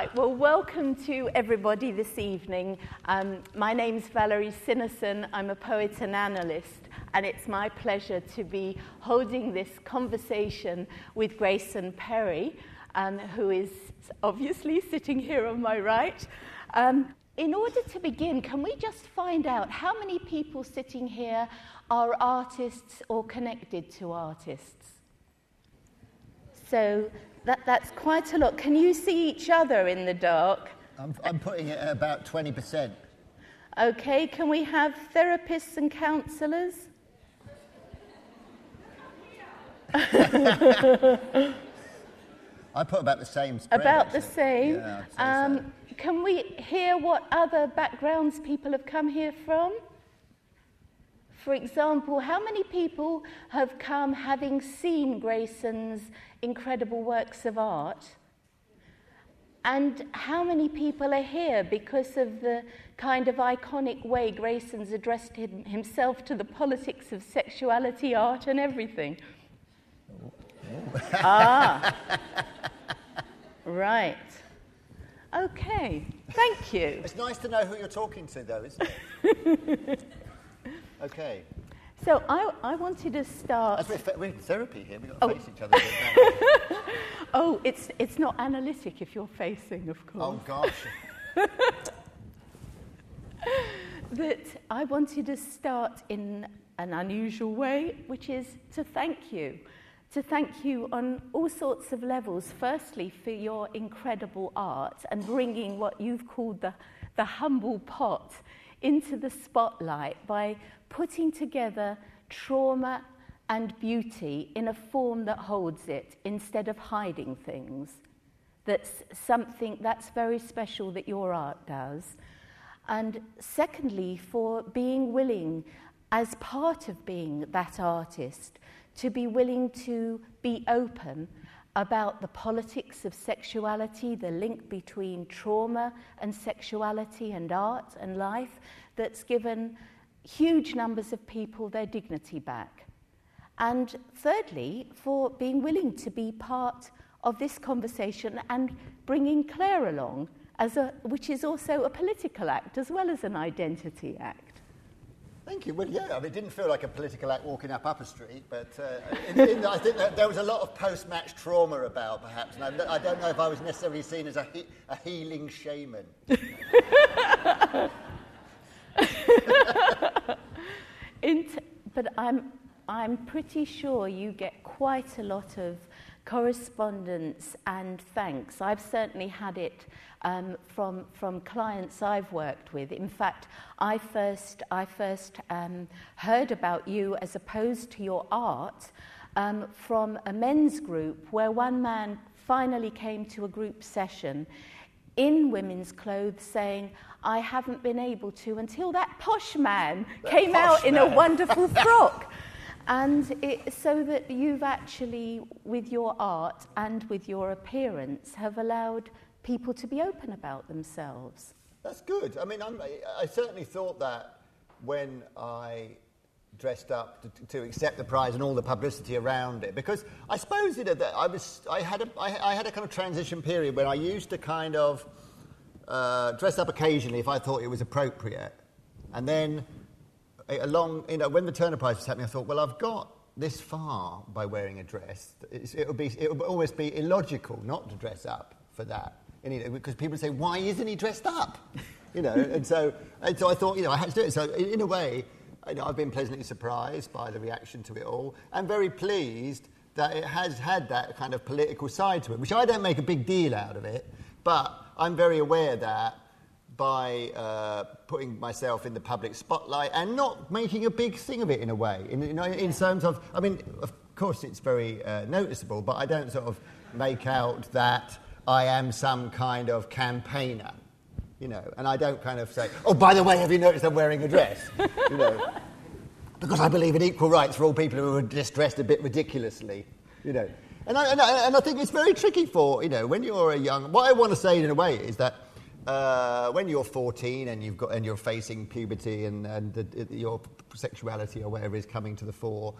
Right, well, welcome to everybody this evening. Um, my name's Valerie Sinason. I'm a poet and analyst, and it's my pleasure to be holding this conversation with Grayson Perry, um, who is obviously sitting here on my right. Um, in order to begin, can we just find out how many people sitting here are artists or connected to artists? So that, that's quite a lot. Can you see each other in the dark? I'm, I'm putting it at about 20%. Okay, can we have therapists and counsellors? I put about the same spread. About actually. the same. Yeah, um, so. Can we hear what other backgrounds people have come here from? For example, how many people have come having seen Grayson's incredible works of art? And how many people are here because of the kind of iconic way Grayson's addressed him, himself to the politics of sexuality, art, and everything? ah, right. Okay, thank you. It's nice to know who you're talking to, though, isn't it? okay. So I, I wanted to start. As we're, in therapy here, we've got to Oh. face each other. a bit now. Oh, it's, it's not analytic if you're facing, of course. oh, gosh. That I wanted to start in an unusual way, which is to thank you. To thank you on all sorts of levels. Firstly, for your incredible art and bringing what you've called the, the humble pot into the spotlight by putting together trauma and beauty in a form that holds it instead of hiding things. That's something that's very special that your art does. And secondly, for being willing, as part of being that artist, to be willing to be open about the politics of sexuality, the link between trauma and sexuality and art and life, that's given huge numbers of people their dignity back. And thirdly, for being willing to be part of this conversation and bringing Claire along, as a, which is also a political act as well as an identity act. Thank you. Well, yeah, I mean, it didn't feel like a political act walking up Upper Street, but uh, in, in, I think that there was a lot of post-match trauma about, perhaps. And I, I don't know if I was necessarily seen as a, he, a healing shaman. In but I'm, I'm pretty sure you get quite a lot of correspondence and thanks. I've certainly had it um, from, from clients I've worked with. In fact, I first, I first um, heard about you as opposed to your art um, from a men's group where one man finally came to a group session in women's clothes saying, I haven't been able to until that posh man That came out posh in a wonderful frock. And it, so that you've actually, with your art and with your appearance, have allowed people to be open about themselves. That's good. I mean, I'm, I certainly thought that when I dressed up to, to accept the prize and all the publicity around it, because I suppose you know, that I was, I had a, I, I had a kind of transition period where I used to kind of uh, dress up occasionally if I thought it was appropriate, and then along, you know, when the Turner Prize was happening, I thought, well, I've got this far by wearing a dress. It's, it would be, it would almost be illogical not to dress up for that. And, you know, because people say, why isn't he dressed up? You know, and so, and so I thought, you know, I had to do it. So in, a way, I've been pleasantly surprised by the reaction to it all, and very pleased that it has had that kind of political side to it, which I don't make a big deal out of it, but I'm very aware that by uh, putting myself in the public spotlight and not making a big thing of it in a way. In, in, in terms of, I mean, of course it's very uh, noticeable, but I don't sort of make out that I am some kind of campaigner, you know, and I don't kind of say, oh, by the way, have you noticed I'm wearing a dress? You know, because I believe in equal rights for all people who are just dressed a bit ridiculously, you know. And I, and, I, and I think it's very tricky for, you know, when you're a young, what I want to say in a way is that uh, when you're 14 and, you've got, and you're facing puberty and, and your sexuality or whatever is coming to the fore,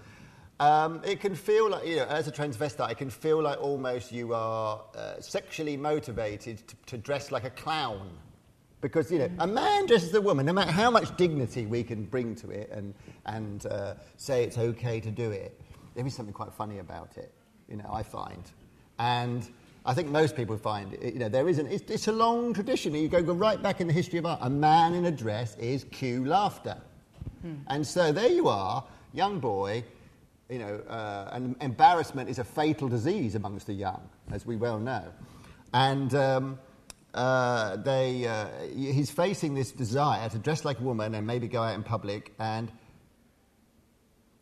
Um, it can feel like, you know, as a transvestite, it can feel like almost you are uh, sexually motivated to, to, dress like a clown. Because, you know, a man dresses a woman, no matter how much dignity we can bring to it and, and uh, say it's okay to do it, there is something quite funny about it, you know, I find. And I think most people find, you know, there isn't, it's, it's a long tradition. You go, go right back in the history of art. A man in a dress is cue laughter. Hmm. And so there you are, young boy, you know, uh, and embarrassment is a fatal disease amongst the young, as we well know. And um, uh, they, uh, he's facing this desire to dress like a woman and maybe go out in public, and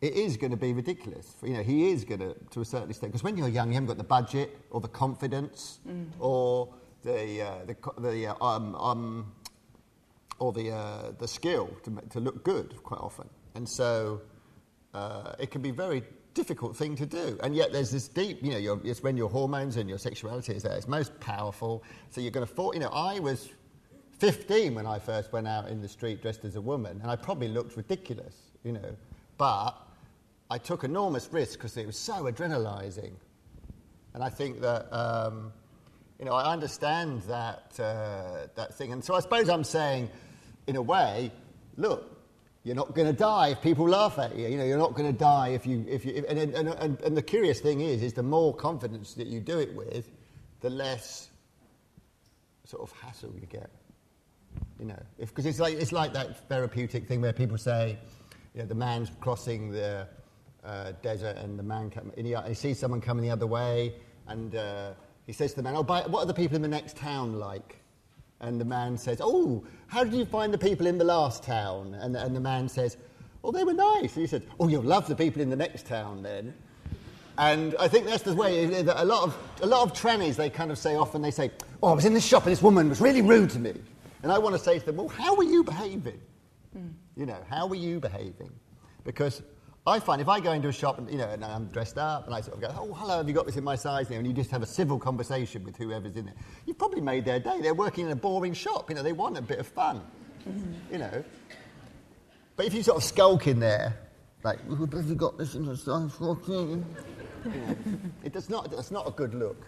it is going to be ridiculous. You know, he is going to, to a certain extent, because when you're young, you haven't got the budget or the confidence mm. or the, uh, the, the uh, um, um, or the, uh, the skill to, to look good quite often. And so uh, it can be very difficult thing to do. And yet there's this deep, you know, it's when your hormones and your sexuality is there, it's most powerful. So you're going to fall, you know, I was 15 when I first went out in the street dressed as a woman, and I probably looked ridiculous, you know. But I took enormous risks because it was so adrenalizing. And I think that, um, you know, I understand that, uh, that thing. And so I suppose I'm saying, in a way, look, you're not going to die if people laugh at you. You know, you're not going to die if you, if you, if, and, and, and, and the curious thing is, is the more confidence that you do it with, the less sort of hassle you get. You know, because it's like, it's like that therapeutic thing where people say, you know, the man's crossing the uh, desert and the man come, and he, he, sees someone coming the other way and uh, he says to the man, oh, by, what are the people in the next town like? And the man says, oh, how did you find the people in the last town? And, and the man says, oh, they were nice. And he said, oh, you'll love the people in the next town then. And I think that's the way, that a lot of, a lot of trannies, they kind of say often, they say, oh, I was in this shop and this woman was really rude to me. And I want to say to them, well, how were you behaving? Mm. You know, how were you behaving? Because I find if I go into a shop and, you know, and I'm dressed up and I sort of go, oh, hello, have you got this in my size now? And you just have a civil conversation with whoever's in there. You've probably made their day. They're working in a boring shop. You know, they want a bit of fun. Mm-hmm. You know. But if you sort of skulk in there, like, have you got this in the size 14? you know, it does not, it's not a good look.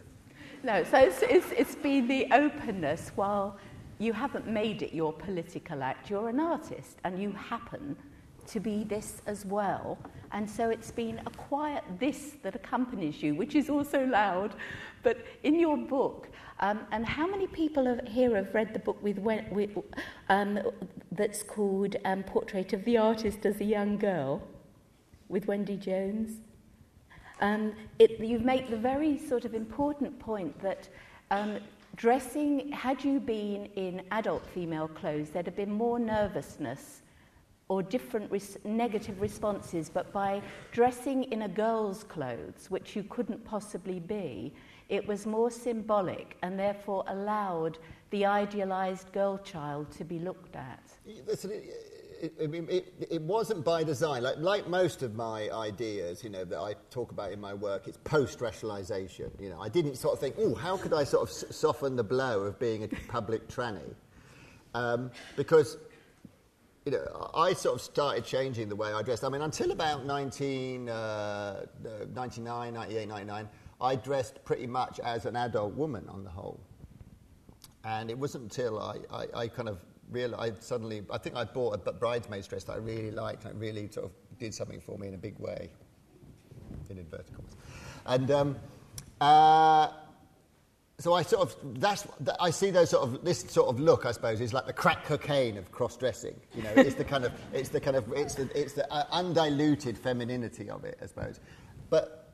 No, so it's, it's, it's been the openness while you haven't made it your political act. You're an artist and you happen to be this as well. And so it's been a quiet this that accompanies you, which is also loud. But in your book, um, and how many people have, here have read the book with, with um, that's called um, Portrait of the Artist as a Young Girl with Wendy Jones? Um, it, you make the very sort of important point that um, dressing, had you been in adult female clothes, there'd have been more nervousness or different res- negative responses, but by dressing in a girl's clothes, which you couldn't possibly be, it was more symbolic and therefore allowed the idealized girl child to be looked at. Listen, it, it, it, it, wasn't by design. Like, like most of my ideas, you know, that I talk about in my work, it's post-rationalization. You know, I didn't sort of think, oh, how could I sort of s- soften the blow of being a public tranny? Um, because you know, I sort of started changing the way I dressed. I mean, until about 19, uh, 99, 98, 99, I dressed pretty much as an adult woman on the whole. And it wasn't until I, I, I kind of realized, I suddenly, I think I bought a bridesmaid's dress that I really liked, and it really sort of did something for me in a big way, in inverted commas. And um, uh, so I sort of that's I see those sort of this sort of look I suppose is like the crack cocaine of cross dressing. You know, it's the kind of it's the kind of it's the it's the uh, undiluted femininity of it I suppose. But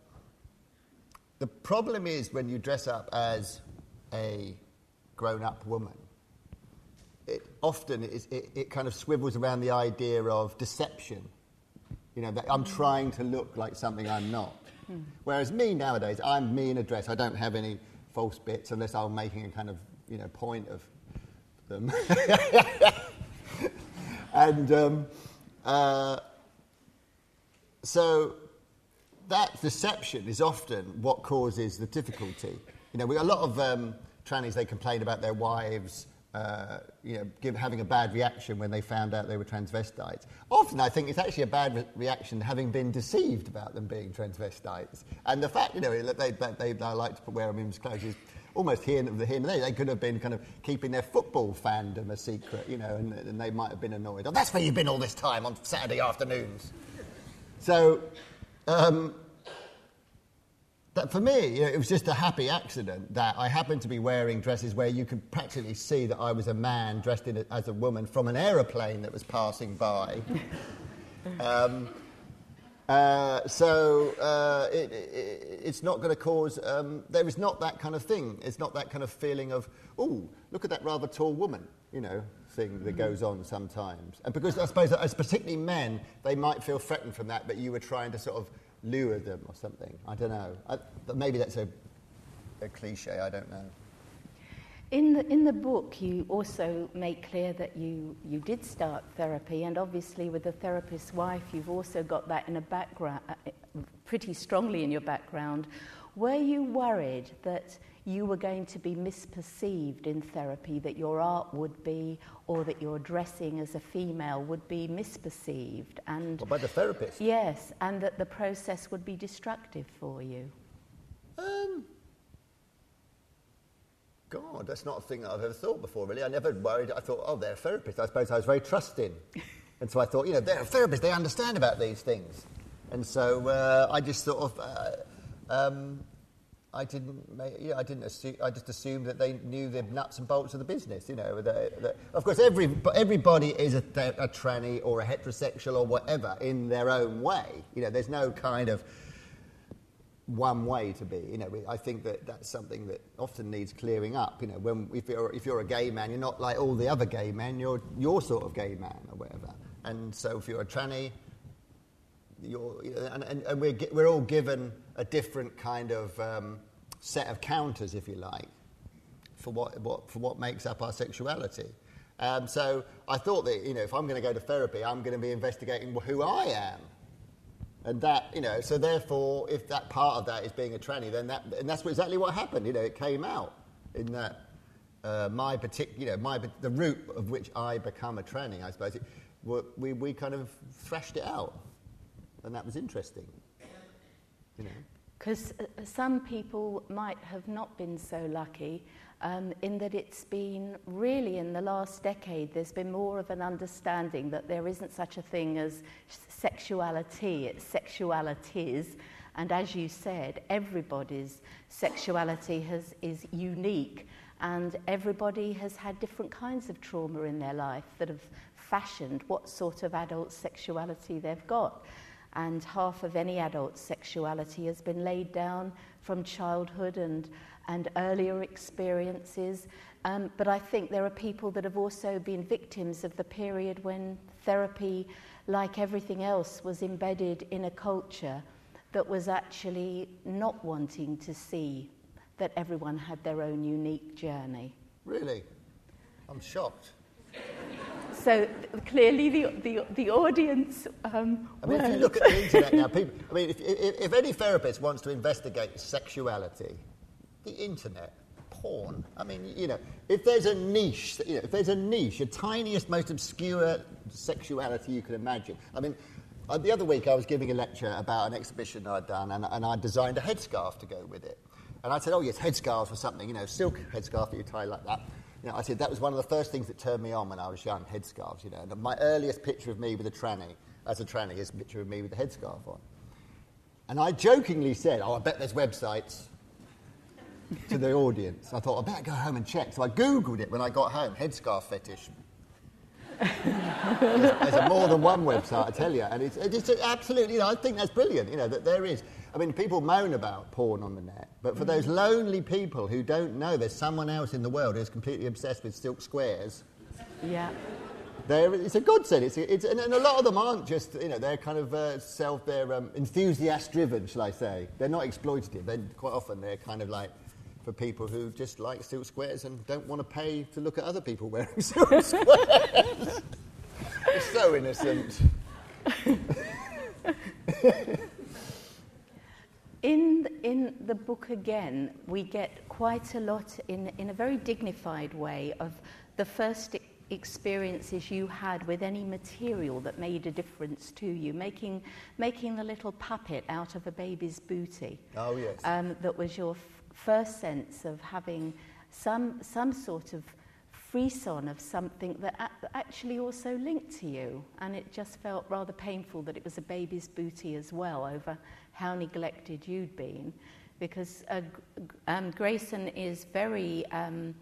the problem is when you dress up as a grown up woman, it often is, it, it kind of swivels around the idea of deception. You know, that I'm trying to look like something I'm not. Hmm. Whereas me nowadays, I'm me in a dress. I don't have any false bits unless I'm making a kind of you know point of them. and um, uh, so that deception is often what causes the difficulty. You know, we, a lot of um, trannies they complain about their wives uh, you know, give, having a bad reaction when they found out they were transvestites. Often, I think it's actually a bad re- reaction having been deceived about them being transvestites. And the fact, you know, that they, that they, they like to wear women's clothes is almost here and, here and there. They could have been kind of keeping their football fandom a secret, you know, and, and they might have been annoyed. Oh, that's where you've been all this time on Saturday afternoons. So, um, that for me, you know, it was just a happy accident that I happened to be wearing dresses where you could practically see that I was a man dressed in a, as a woman from an aeroplane that was passing by. um, uh, so uh, it, it, it's not going to cause, um, there is not that kind of thing. It's not that kind of feeling of, oh, look at that rather tall woman, you know, thing that goes on sometimes. And because I suppose, as particularly men, they might feel threatened from that, but you were trying to sort of lure them or something. I don't know. I, maybe that's a, a cliche, I don't know. In the, in the book, you also make clear that you, you did start therapy, and obviously, with a therapist's wife, you've also got that in a background, uh, pretty strongly in your background. Were you worried that you were going to be misperceived in therapy, that your art would be, or that your dressing as a female would be misperceived. And well, by the therapist? Yes, and that the process would be destructive for you. Um, God, that's not a thing that I've ever thought before, really. I never worried. I thought, oh, they're a therapist. I suppose I was very trusting. and so I thought, you know, they're a therapist. They understand about these things. And so uh, I just sort of uh, um, I didn't, I didn't assume, I just assumed that they knew the nuts and bolts of the business, you know. of course, every, everybody is a, a tranny or a heterosexual or whatever in their own way. You know, there's no kind of one way to be. You know, I think that that's something that often needs clearing up. You know, when, if, you're, if you're a gay man, you're not like all the other gay men, you're your sort of gay man or whatever. And so if you're a tranny, you're, and, and, and we're, we're all given a different kind of um, set of counters, if you like, for what, what, for what makes up our sexuality. Um, so I thought that, you know, if I'm going to go to therapy, I'm going to be investigating who I am. And that, you know, so therefore, if that part of that is being a tranny, then that, and that's exactly what happened. You know, it came out in that uh, my particular, you know, my, the route of which I become a tranny, I suppose, it, we, we kind of thrashed it out. And that was interesting. You know. Because uh, some people might have not been so lucky um, in that it's been really in the last decade, there's been more of an understanding that there isn't such a thing as sexuality, it's sexualities. And as you said, everybody's sexuality has, is unique, and everybody has had different kinds of trauma in their life that have fashioned what sort of adult sexuality they've got and half of any adult's sexuality has been laid down from childhood and, and earlier experiences. Um, but I think there are people that have also been victims of the period when therapy, like everything else, was embedded in a culture that was actually not wanting to see that everyone had their own unique journey. Really? I'm shocked so clearly the, the, the audience. Um, I mean, if you look at the internet now, people, I mean, if, if, if any therapist wants to investigate sexuality, the internet, porn, I mean, you know, if there's a niche, you know, if there's a niche, a tiniest, most obscure sexuality you can imagine. I mean, uh, the other week I was giving a lecture about an exhibition I'd done, and, and I designed a headscarf to go with it. And I said, oh, yes, headscarves or something, you know, silk headscarf that you tie like that. You know, I said that was one of the first things that turned me on when I was young, headscarves, you know. And my earliest picture of me with a tranny, as a tranny, is a picture of me with a headscarf on. And I jokingly said, oh, I bet there's websites to the audience. I thought, I better go home and check. So I Googled it when I got home, headscarf fetish. there's, a more than one website, I tell you. And it's, it's absolutely, you know, I think that's brilliant, you know, that there is. I mean, people moan about porn on the net, but for those lonely people who don't know there's someone else in the world who's completely obsessed with silk squares. Yeah. it's a godsend. It's, it's, and, and, a lot of them aren't just, you know, they're kind of uh, self, they're um, enthusiast driven, shall I say. They're not exploitative. They're, quite often they're kind of like for people who just like silk squares and don't want to pay to look at other people wearing silk squares. it's so innocent. In, in the book again, we get quite a lot in, in a very dignified way of the first experiences you had with any material that made a difference to you, making, making the little puppet out of a baby's booty. Oh, yes. Um, that was your f- first sense of having some, some sort of frisson of something that a- actually also linked to you. And it just felt rather painful that it was a baby's booty as well over how neglected you'd been. Because uh, um, Grayson is very um,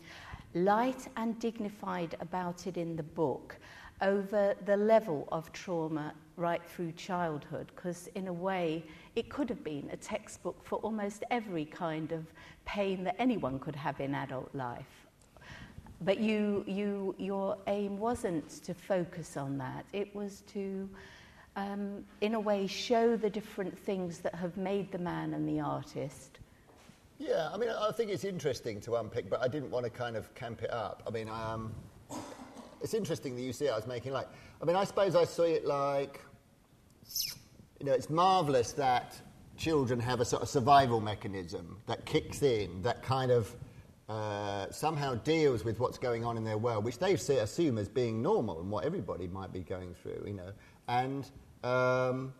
light and dignified about it in the book over the level of trauma right through childhood, because in a way it could have been a textbook for almost every kind of pain that anyone could have in adult life. But you, you, your aim wasn't to focus on that, it was to, um, in a way, show the different things that have made the man and the artist. Yeah, I mean, I think it's interesting to unpick, but I didn't want to kind of camp it up. I mean, um, it's interesting that you see it. I was making like, I mean, I suppose I see it like, you know, it's marvelous that children have a sort of survival mechanism that kicks in, that kind of uh, somehow deals with what's going on in their world, which they assume as being normal and what everybody might be going through, you know, and um,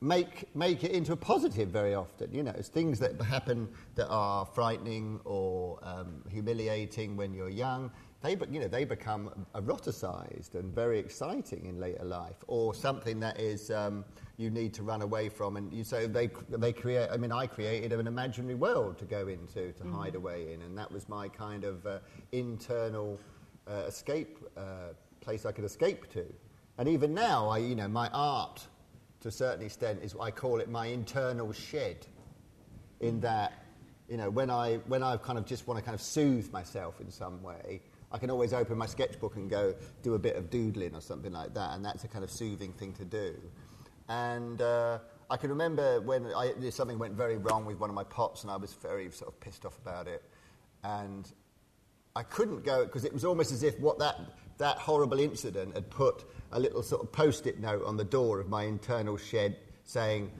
make, make it into a positive very often. You know, it's things that happen that are frightening or um, humiliating when you're young they, you know, they become eroticized and very exciting in later life, or something that is um, you need to run away from. And you, so they, they create, I mean, I created an imaginary world to go into, to mm. hide away in, and that was my kind of uh, internal uh, escape uh, place I could escape to. And even now, I, you know, my art, to a certain extent, is I call it my internal shed, in that, you know, when I, when I kind of just want to kind of soothe myself in some way, I can always open my sketchbook and go do a bit of doodling or something like that, and that's a kind of soothing thing to do. And uh, I can remember when I, something went very wrong with one of my pots, and I was very sort of pissed off about it. And I couldn't go because it was almost as if what that, that horrible incident had put a little sort of post it note on the door of my internal shed saying,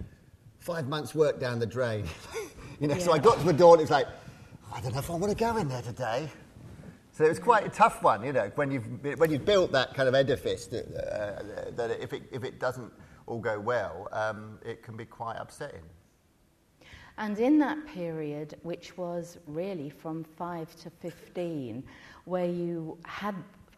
five months' work down the drain. you know, yeah. so I got to the door and it was like, I don't know if I want to go in there today. So it was quite a tough one, you know, when you've, when you've built that kind of edifice, that, uh, that if, it, if it doesn't all go well, um, it can be quite upsetting. And in that period, which was really from 5 to 15, where you had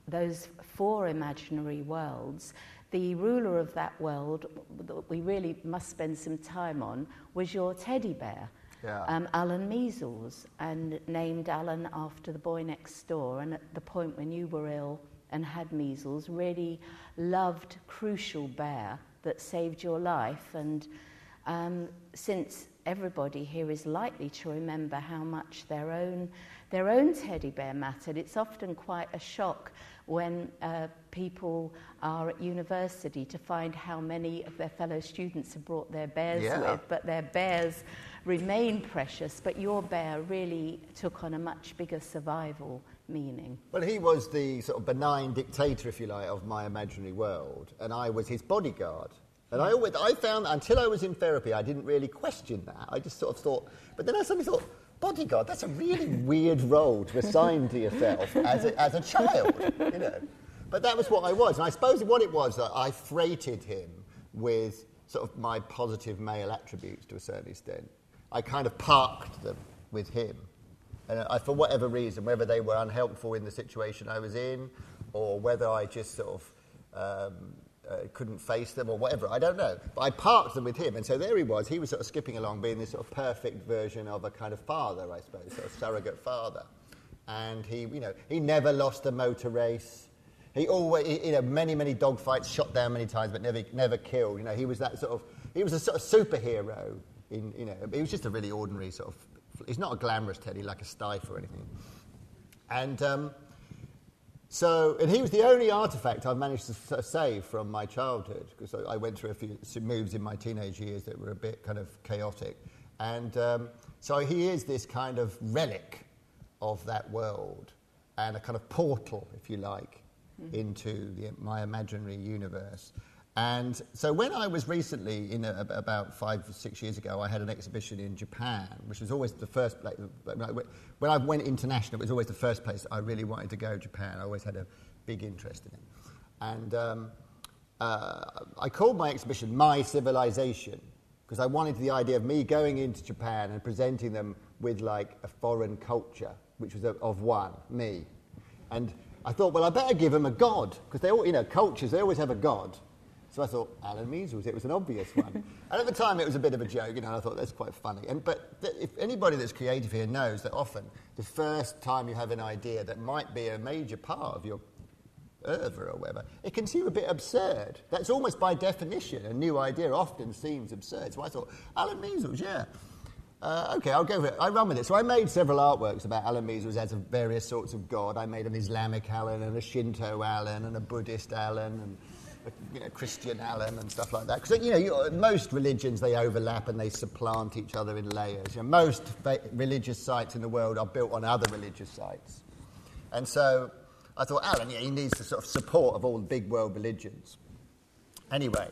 those four imaginary worlds, the ruler of that world that we really must spend some time on was your teddy bear yeah. um, Alan Measles, and named Alan after the boy next door. And at the point when you were ill and had measles, really loved Crucial Bear that saved your life. And um, since everybody here is likely to remember how much their own, their own teddy bear mattered, it's often quite a shock when uh, people are at university to find how many of their fellow students have brought their bears yeah. with, but their bears remain precious, but your bear really took on a much bigger survival meaning. Well, he was the sort of benign dictator, if you like, of my imaginary world, and I was his bodyguard. And I always, I found until I was in therapy, I didn't really question that. I just sort of thought, but then I suddenly thought, bodyguard, that's a really weird role to assign to yourself as a, as a child, you know. But that was what I was. And I suppose what it was that I freighted him with sort of my positive male attributes to a certain extent. I kind of parked them with him. And I, for whatever reason, whether they were unhelpful in the situation I was in, or whether I just sort of um, uh, couldn't face them, or whatever, I don't know. But I parked them with him, and so there he was. He was sort of skipping along, being this sort of perfect version of a kind of father, I suppose, sort of surrogate father. And he, you know, he never lost a motor race. He always, you know, many, many dogfights, shot down many times, but never, never killed. You know, he was that sort of, he was a sort of superhero in, you know, he was just a really ordinary sort of. He's not a glamorous Teddy like a Steiff or anything. And um, so, and he was the only artifact I've managed to save from my childhood because I went through a few moves in my teenage years that were a bit kind of chaotic. And um, so he is this kind of relic of that world and a kind of portal, if you like, mm. into the, my imaginary universe. And so when I was recently, in a, about five or six years ago, I had an exhibition in Japan, which was always the first place. When I went international, it was always the first place I really wanted to go, Japan. I always had a big interest in it. And um, uh, I called my exhibition My Civilization, because I wanted the idea of me going into Japan and presenting them with like a foreign culture, which was of one, me. And I thought, well, I better give them a god, because they all, you know, cultures, they always have a god. So I thought, Alan Measles, it was an obvious one. and at the time, it was a bit of a joke, you know, I thought that's quite funny. And, but th- if anybody that's creative here knows that often the first time you have an idea that might be a major part of your oeuvre or whatever, it can seem a bit absurd. That's almost by definition, a new idea often seems absurd. So I thought, Alan Measles, yeah. Uh, okay, I'll go for it. I run with it. So I made several artworks about Alan Measles as of various sorts of God. I made an Islamic Alan and a Shinto Alan and a Buddhist Alan and you know, Christian Alan and stuff like that. Because, you know, you, most religions, they overlap and they supplant each other in layers. You know, most fa- religious sites in the world are built on other religious sites. And so I thought, Alan, yeah, he needs the sort of support of all the big world religions. Anyway,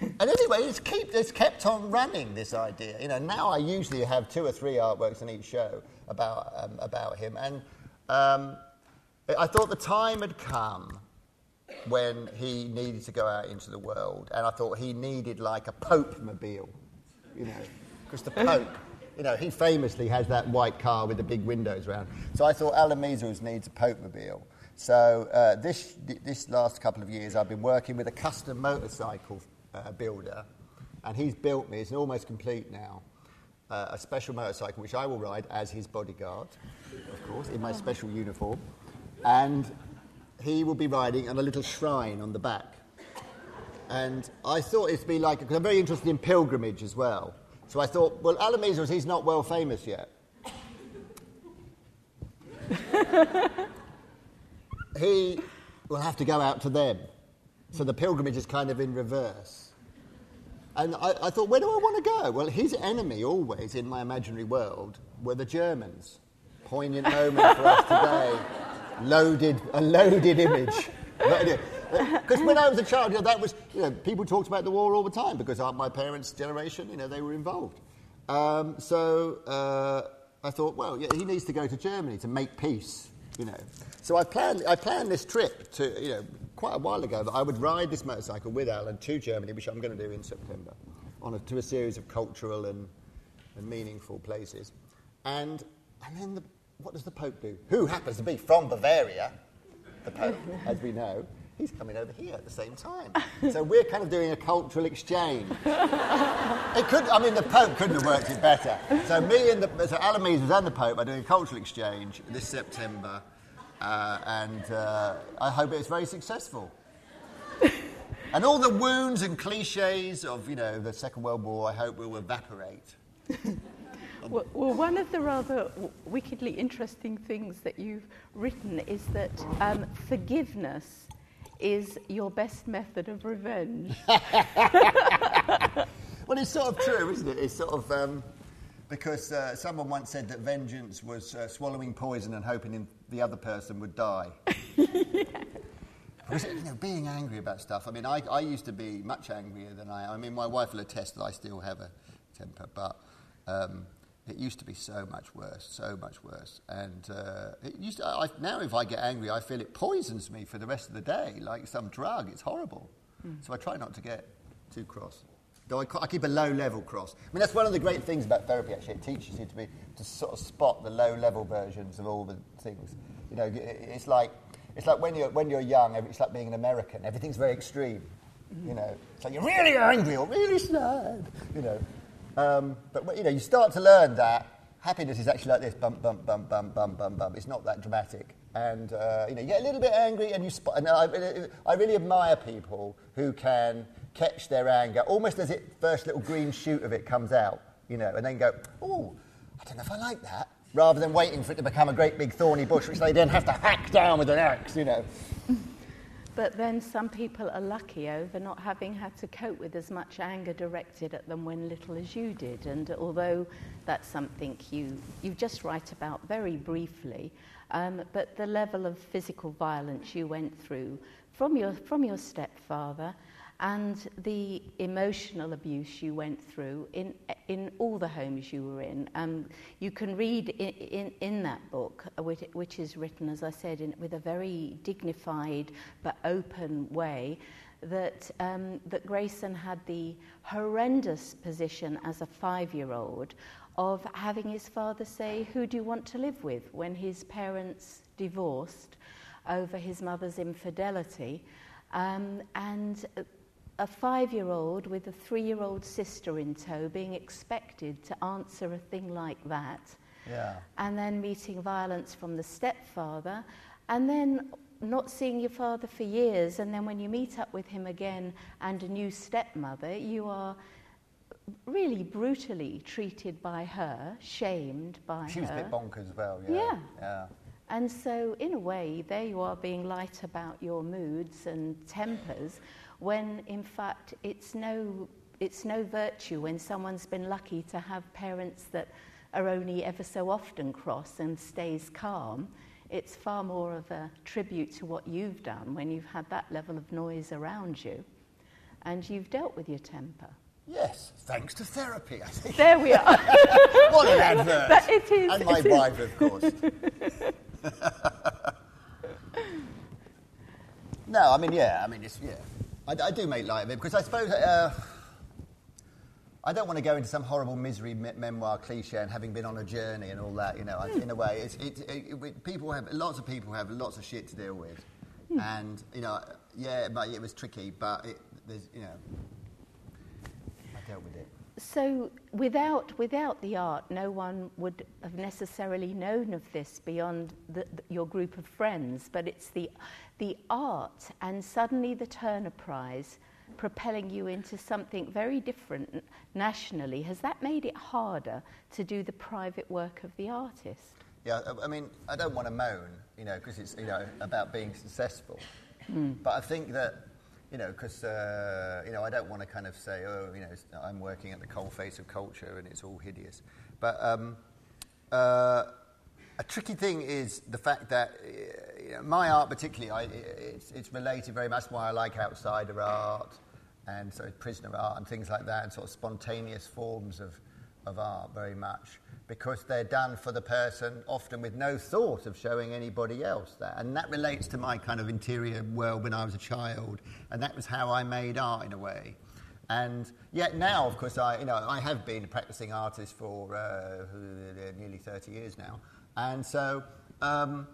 and anyway, it's, keep, it's kept on running, this idea. You know, now I usually have two or three artworks in each show about, um, about him. And um, I thought the time had come when he needed to go out into the world. And I thought he needed like a Pope mobile, you know, because the Pope, you know, he famously has that white car with the big windows around. So I thought Alan Measles needs a Pope mobile. So uh, this, this last couple of years, I've been working with a custom motorcycle uh, builder, and he's built me, it's almost complete now, uh, a special motorcycle which I will ride as his bodyguard, of course, in my special uniform. And he will be riding on a little shrine on the back. And I thought it'd be like, because I'm very interested in pilgrimage as well. So I thought, well, Measles, he's not well famous yet. he will have to go out to them. So the pilgrimage is kind of in reverse. And I, I, thought, where do I want to go? Well, his enemy always in my imaginary world were the Germans. Poignant moment for us today loaded, a loaded image. Because when I was a child, you know, that was, you know, people talked about the war all the time because my parents' generation, you know, they were involved. Um, so uh, I thought, well, yeah, he needs to go to Germany to make peace, you know. So I planned, I planned this trip to, you know, quite a while ago that I would ride this motorcycle with Alan to Germany, which I'm going to do in September, on a, to a series of cultural and, and meaningful places. And, and then the, what does the Pope do? Who happens to be from Bavaria, the Pope, as we know. He's coming over here at the same time. So we're kind of doing a cultural exchange. it could, I mean, the Pope couldn't have worked it better. So me and the, so and the Pope are doing a cultural exchange this September, uh, and uh, I hope it's very successful. and all the wounds and cliches of, you know, the Second World War, I hope will evaporate. Well, well, one of the rather wickedly interesting things that you've written is that um, forgiveness is your best method of revenge. well, it's sort of true, isn't it? It's sort of um, because uh, someone once said that vengeance was uh, swallowing poison and hoping the other person would die. yeah. Because, you know, being angry about stuff. I mean, I, I used to be much angrier than I am. I mean, my wife will attest that I still have a temper, but um, it used to be so much worse, so much worse. And uh, it used to, I, now, if I get angry, I feel it poisons me for the rest of the day, like some drug. It's horrible. Mm. So I try not to get too cross. Though I, I, keep a low level cross. I mean, that's one of the great things about therapy, actually. It teaches you to, be, to sort of spot the low level versions of all the things. You know, it's like, it's like when, you're, when you're young, it's like being an American. Everything's very extreme. Mm-hmm. You know, it's like you're really angry or really sad. You know, um, but you know, you start to learn that happiness is actually like this: bump, bump, bump, bump, bump, bump, bump. It's not that dramatic, and uh, you know, you get a little bit angry, and you. Sp- and I, I really admire people who can catch their anger almost as it first little green shoot of it comes out, you know, and then go, oh, I don't know if I like that, rather than waiting for it to become a great big thorny bush, which they then have to hack down with an axe, you know. But then some people are lucky over not having had to cope with as much anger directed at them when little as you did. And although that's something you, you just write about very briefly, um, but the level of physical violence you went through from your, from your stepfather and the emotional abuse you went through in, in all the homes you were in. Um, you can read in, in, in that book, uh, which, which is written, as I said, in, with a very dignified but open way, that, um, that Grayson had the horrendous position as a five-year-old of having his father say, who do you want to live with, when his parents divorced over his mother's infidelity. Um, and a five year old with a three year old sister in tow being expected to answer a thing like that. Yeah. And then meeting violence from the stepfather, and then not seeing your father for years, and then when you meet up with him again and a new stepmother, you are really brutally treated by her, shamed by she her. She was a bit bonkers as well, yeah. Yeah. yeah. And so, in a way, there you are being light about your moods and tempers when in fact it's no, it's no virtue when someone's been lucky to have parents that are only ever so often cross and stays calm. It's far more of a tribute to what you've done when you've had that level of noise around you and you've dealt with your temper. Yes, thanks to therapy, I think. There we are. what an advert. But it is. And my wife, of course. no, I mean, yeah, I mean, it's, yeah. I, I do make light of it because I suppose uh, I don't want to go into some horrible misery me- memoir cliche and having been on a journey and all that. You know, mm. in a way, it's, it, it, it, people have lots of people have lots of shit to deal with, mm. and you know, yeah, but it was tricky, but there's you know, I dealt with it. So, without, without the art, no one would have necessarily known of this beyond the, the, your group of friends. But it's the, the art and suddenly the Turner Prize propelling you into something very different nationally. Has that made it harder to do the private work of the artist? Yeah, I mean, I don't want to moan, you know, because it's, you know, about being successful. Mm. But I think that you know, because uh, you know, I don't want to kind of say, oh, you know, I'm working at the coalface of culture and it's all hideous. But um, uh, a tricky thing is the fact that uh, my art, particularly, I, it's, it's related very much why I like outsider art and sort of prisoner art and things like that, and sort of spontaneous forms of, of art very much because they're done for the person, often with no thought of showing anybody else that. And that relates to my kind of interior world when I was a child, and that was how I made art in a way. And yet now, of course, I, you know, I have been a practicing artist for uh, nearly 30 years now. And so um,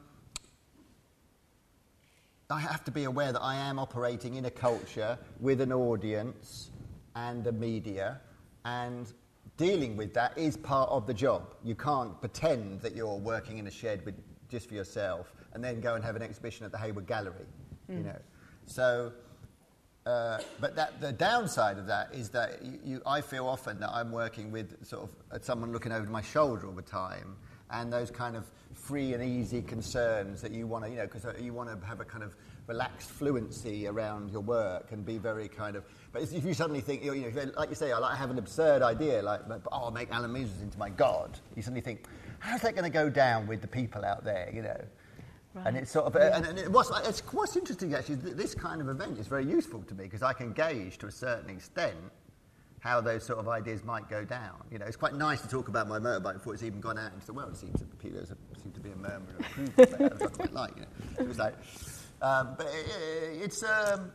I have to be aware that I am operating in a culture with an audience and a media. And dealing with that is part of the job. You can't pretend that you're working in a shed with, just for yourself and then go and have an exhibition at the Hayward Gallery, mm. you know. So, uh, but that, the downside of that is that you, you, I feel often that I'm working with sort of someone looking over my shoulder all the time, and those kind of free and easy concerns that you want to, you know, because uh, you want to have a kind of relaxed fluency around your work and be very kind of. But if you suddenly think, you know, like you say, I like have an absurd idea, like, oh, I'll make Alan Measles into my god. You suddenly think, how's that going to go down with the people out there, you know? Right. And it's sort of, yeah. and, and it was, it's, what's interesting actually, this kind of event is very useful to me because I can gauge to a certain extent how those sort of ideas might go down. You know, it's quite nice to talk about my motorbike before it's even gone out into the world. It seems to, there seems to be a murmur of approval I quite like. You know, it was like, um, but it, it's, um,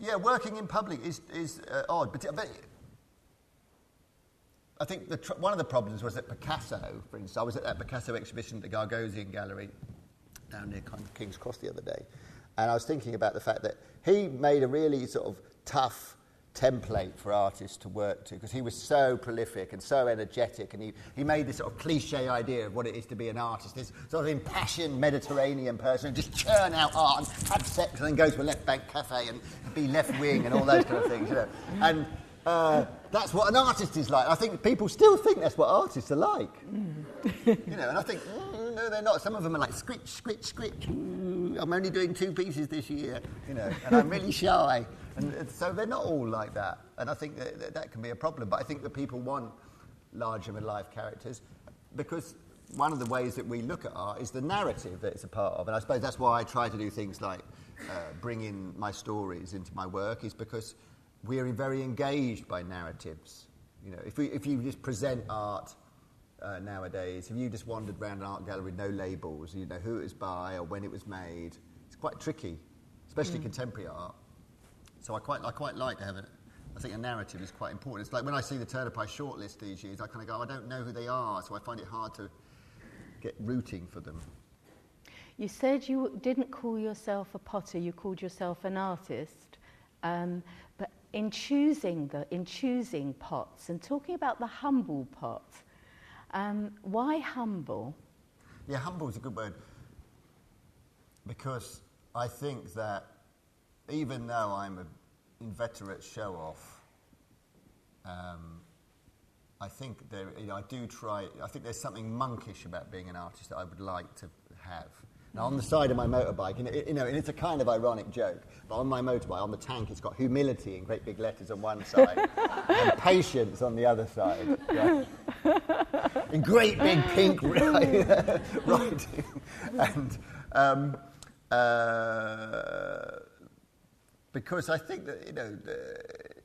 yeah, working in public is, is uh, odd. But, but I think tr- one of the problems was that Picasso, for instance, I was at that Picasso exhibition at the Gagosian Gallery down near King's Cross the other day, and I was thinking about the fact that he made a really sort of tough template for artists to work to because he was so prolific and so energetic and he, he made this sort of cliche idea of what it is to be an artist this sort of impassioned Mediterranean person who just churn out art and have sex and then go to a left bank cafe and be left wing and all those kind of things you know. And uh, that's what an artist is like. I think people still think that's what artists are like. You know and I think mm, no they're not. Some of them are like scritch scritch scritch. I'm only doing two pieces this year you know and I'm really shy and so they're not all like that. And I think that, that can be a problem. But I think that people want larger than life characters because one of the ways that we look at art is the narrative that it's a part of. And I suppose that's why I try to do things like uh, bring in my stories into my work, is because we're very engaged by narratives. You know, if, we, if you just present art uh, nowadays, if you just wandered around an art gallery, with no labels, you know who it was by or when it was made, it's quite tricky, especially mm. contemporary art. So I quite, I quite like to have it. I think a narrative is quite important. It's like when I see the Turner Prize shortlist these years, I kind of go, I don't know who they are, so I find it hard to get rooting for them. You said you didn't call yourself a potter, you called yourself an artist. Um, but in choosing, the, in choosing pots and talking about the humble pot, um, why humble? Yeah, humble is a good word. Because I think that even though I'm an inveterate show off, um, I think there, you know, I do try, I think there's something monkish about being an artist that I would like to have. Now, on the side of my motorbike, and, it, you know, and it's a kind of ironic joke, but on my motorbike, on the tank, it's got humility in great big letters on one side and patience on the other side. Right? In great big pink writing. and um, uh, because I think that, you know,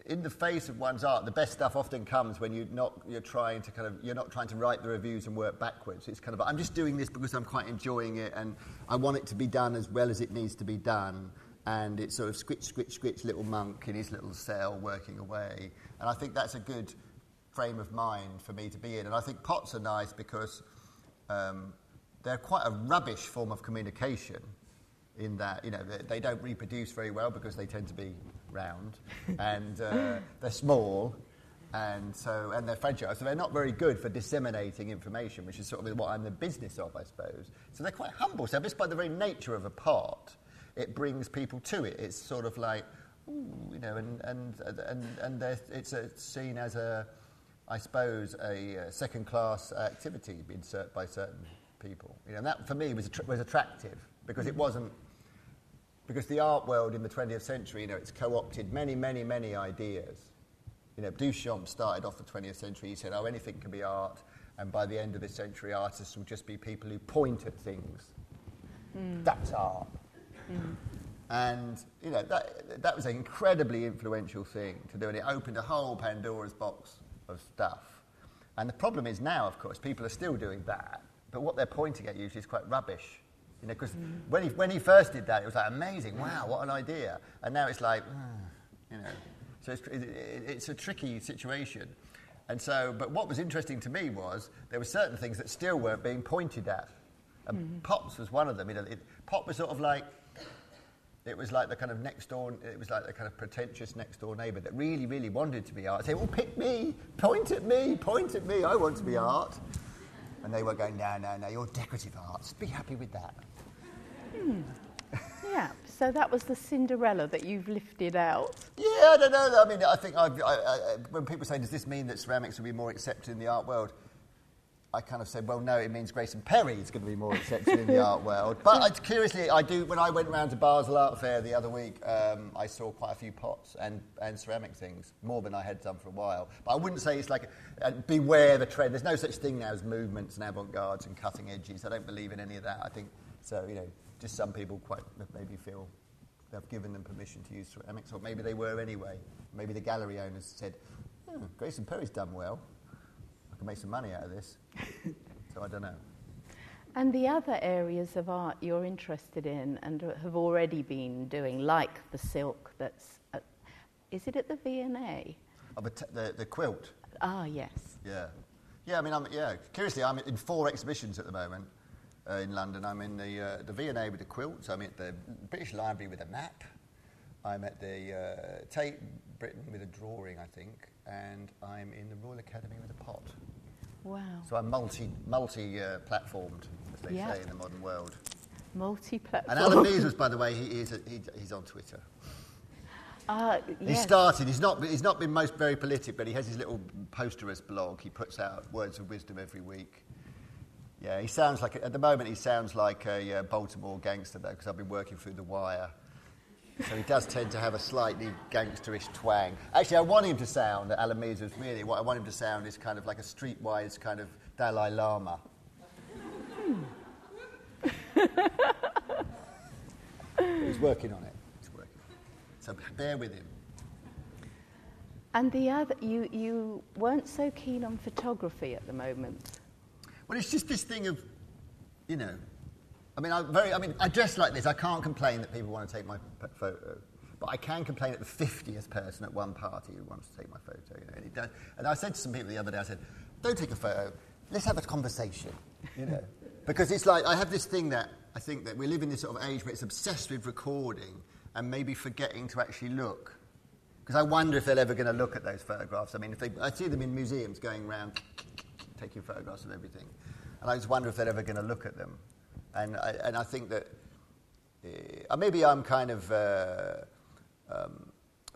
in the face of one's art, the best stuff often comes when you're not you're trying to kind of you're not trying to write the reviews and work backwards. It's kind of I'm just doing this because I'm quite enjoying it and I want it to be done as well as it needs to be done. And it's sort of squitch, squitch, squitch, little monk in his little cell working away. And I think that's a good frame of mind for me to be in. And I think pots are nice because um, they're quite a rubbish form of communication in that you know they, they, don't reproduce very well because they tend to be round and uh, they're small and so and they're fragile. So they're not very good for disseminating information which is sort of what i'm the business of i suppose. So they're quite humble. So just by the very nature of a pot it brings people to it. It's sort of like ooh, you know and and and, and it's a, seen as a i suppose a, a second class activity by certain people. You know and that for me was, was attractive because it wasn't because the art world in the 20th century, you know, it's co-opted many, many, many ideas. You know, Duchamp started off the 20th century, he said, oh, anything can be art, and by the end of this century, artists will just be people who point at things. Mm. That's art. Mm. And, you know, that, that was an incredibly influential thing to do, and it opened a whole Pandora's box of stuff. And the problem is now, of course, people are still doing that, but what they're pointing at usually is quite rubbish. You know, because mm. when, he, when he first did that, it was like amazing, wow, what an idea. And now it's like, mm, you know, so it's, it, it's a tricky situation. And so, but what was interesting to me was there were certain things that still weren't being pointed at. And mm. Pops was one of them. You know, it, Pop was sort of like, it was like the kind of next door, it was like the kind of pretentious next door neighbour that really, really wanted to be art. Say, well, pick me, point at me, point at me, I want to be art. And they were going, no, no, no, you're decorative arts. Be happy with that. Hmm. Yeah, so that was the Cinderella that you've lifted out. Yeah, I don't know. I mean, I think I, I, when people say, does this mean that ceramics will be more accepted in the art world? I kind of said, well, no, it means Grayson Perry is going to be more accepted in the art world. But I, curiously, I do. When I went round to Basel Art Fair the other week, um, I saw quite a few pots and, and ceramic things, more than I had done for a while. But I wouldn't say it's like uh, beware the trend. There's no such thing now as movements and avant-gardes and cutting edges. I don't believe in any of that. I think so. You know, just some people quite maybe feel they've given them permission to use ceramics, or maybe they were anyway. Maybe the gallery owners said, hmm, Grayson Perry's done well can make some money out of this. so I don't know. And the other areas of art you're interested in and have already been doing, like the silk that's, at, is it at the V&A? Oh, the, t- the, the quilt? Ah, yes. Yeah. Yeah, I mean, I'm, yeah, curiously, I'm in four exhibitions at the moment uh, in London. I'm in the, uh, the V&A with the quilts, I'm at the British Library with a map, I'm at the uh, Tate Britain with a drawing, I think, and I'm in the Royal Academy with a pot. Wow. So I'm multi multi uh, platformed, as they say in the modern world. Multi platformed. And Alan Measles, by the way, he is a, he, he's on Twitter. Uh, yes. He started. He's not. He's not been most very politic, but he has his little posterous blog. He puts out words of wisdom every week. Yeah, he sounds like at the moment he sounds like a uh, Baltimore gangster though, because I've been working through the wire. So he does tend to have a slightly gangsterish twang. Actually, I want him to sound, Alan Measles, really, what I want him to sound is kind of like a streetwise kind of Dalai Lama. Hmm. He's working on it. He's working. So bear with him. And the other, you, you weren't so keen on photography at the moment. Well, it's just this thing of, you know, I mean, I very, I mean, I dress like this. I can't complain that people want to take my photo, but I can complain at the 50th person at one party who wants to take my photo. You know, and, it does, and I said to some people the other day, I said, don't take a photo. Let's have a conversation. You know, because it's like I have this thing that I think that we live in this sort of age where it's obsessed with recording and maybe forgetting to actually look. Because I wonder if they're ever going to look at those photographs. I mean, if they, I see them in museums going around taking photographs of everything. And I just wonder if they're ever going to look at them. And I, and I think that uh, maybe I'm kind of uh, um,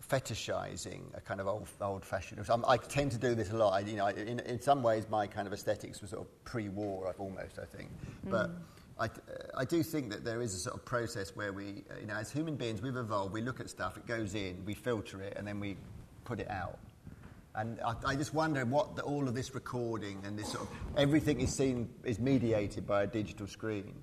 fetishizing a kind of old, old fashioned. I tend to do this a lot. I, you know, in, in some ways, my kind of aesthetics was sort of pre war, almost, I think. Mm. But I, I do think that there is a sort of process where we, you know, as human beings, we've evolved. We look at stuff, it goes in, we filter it, and then we put it out. And I, I just wonder what the, all of this recording and this sort of everything is seen is mediated by a digital screen,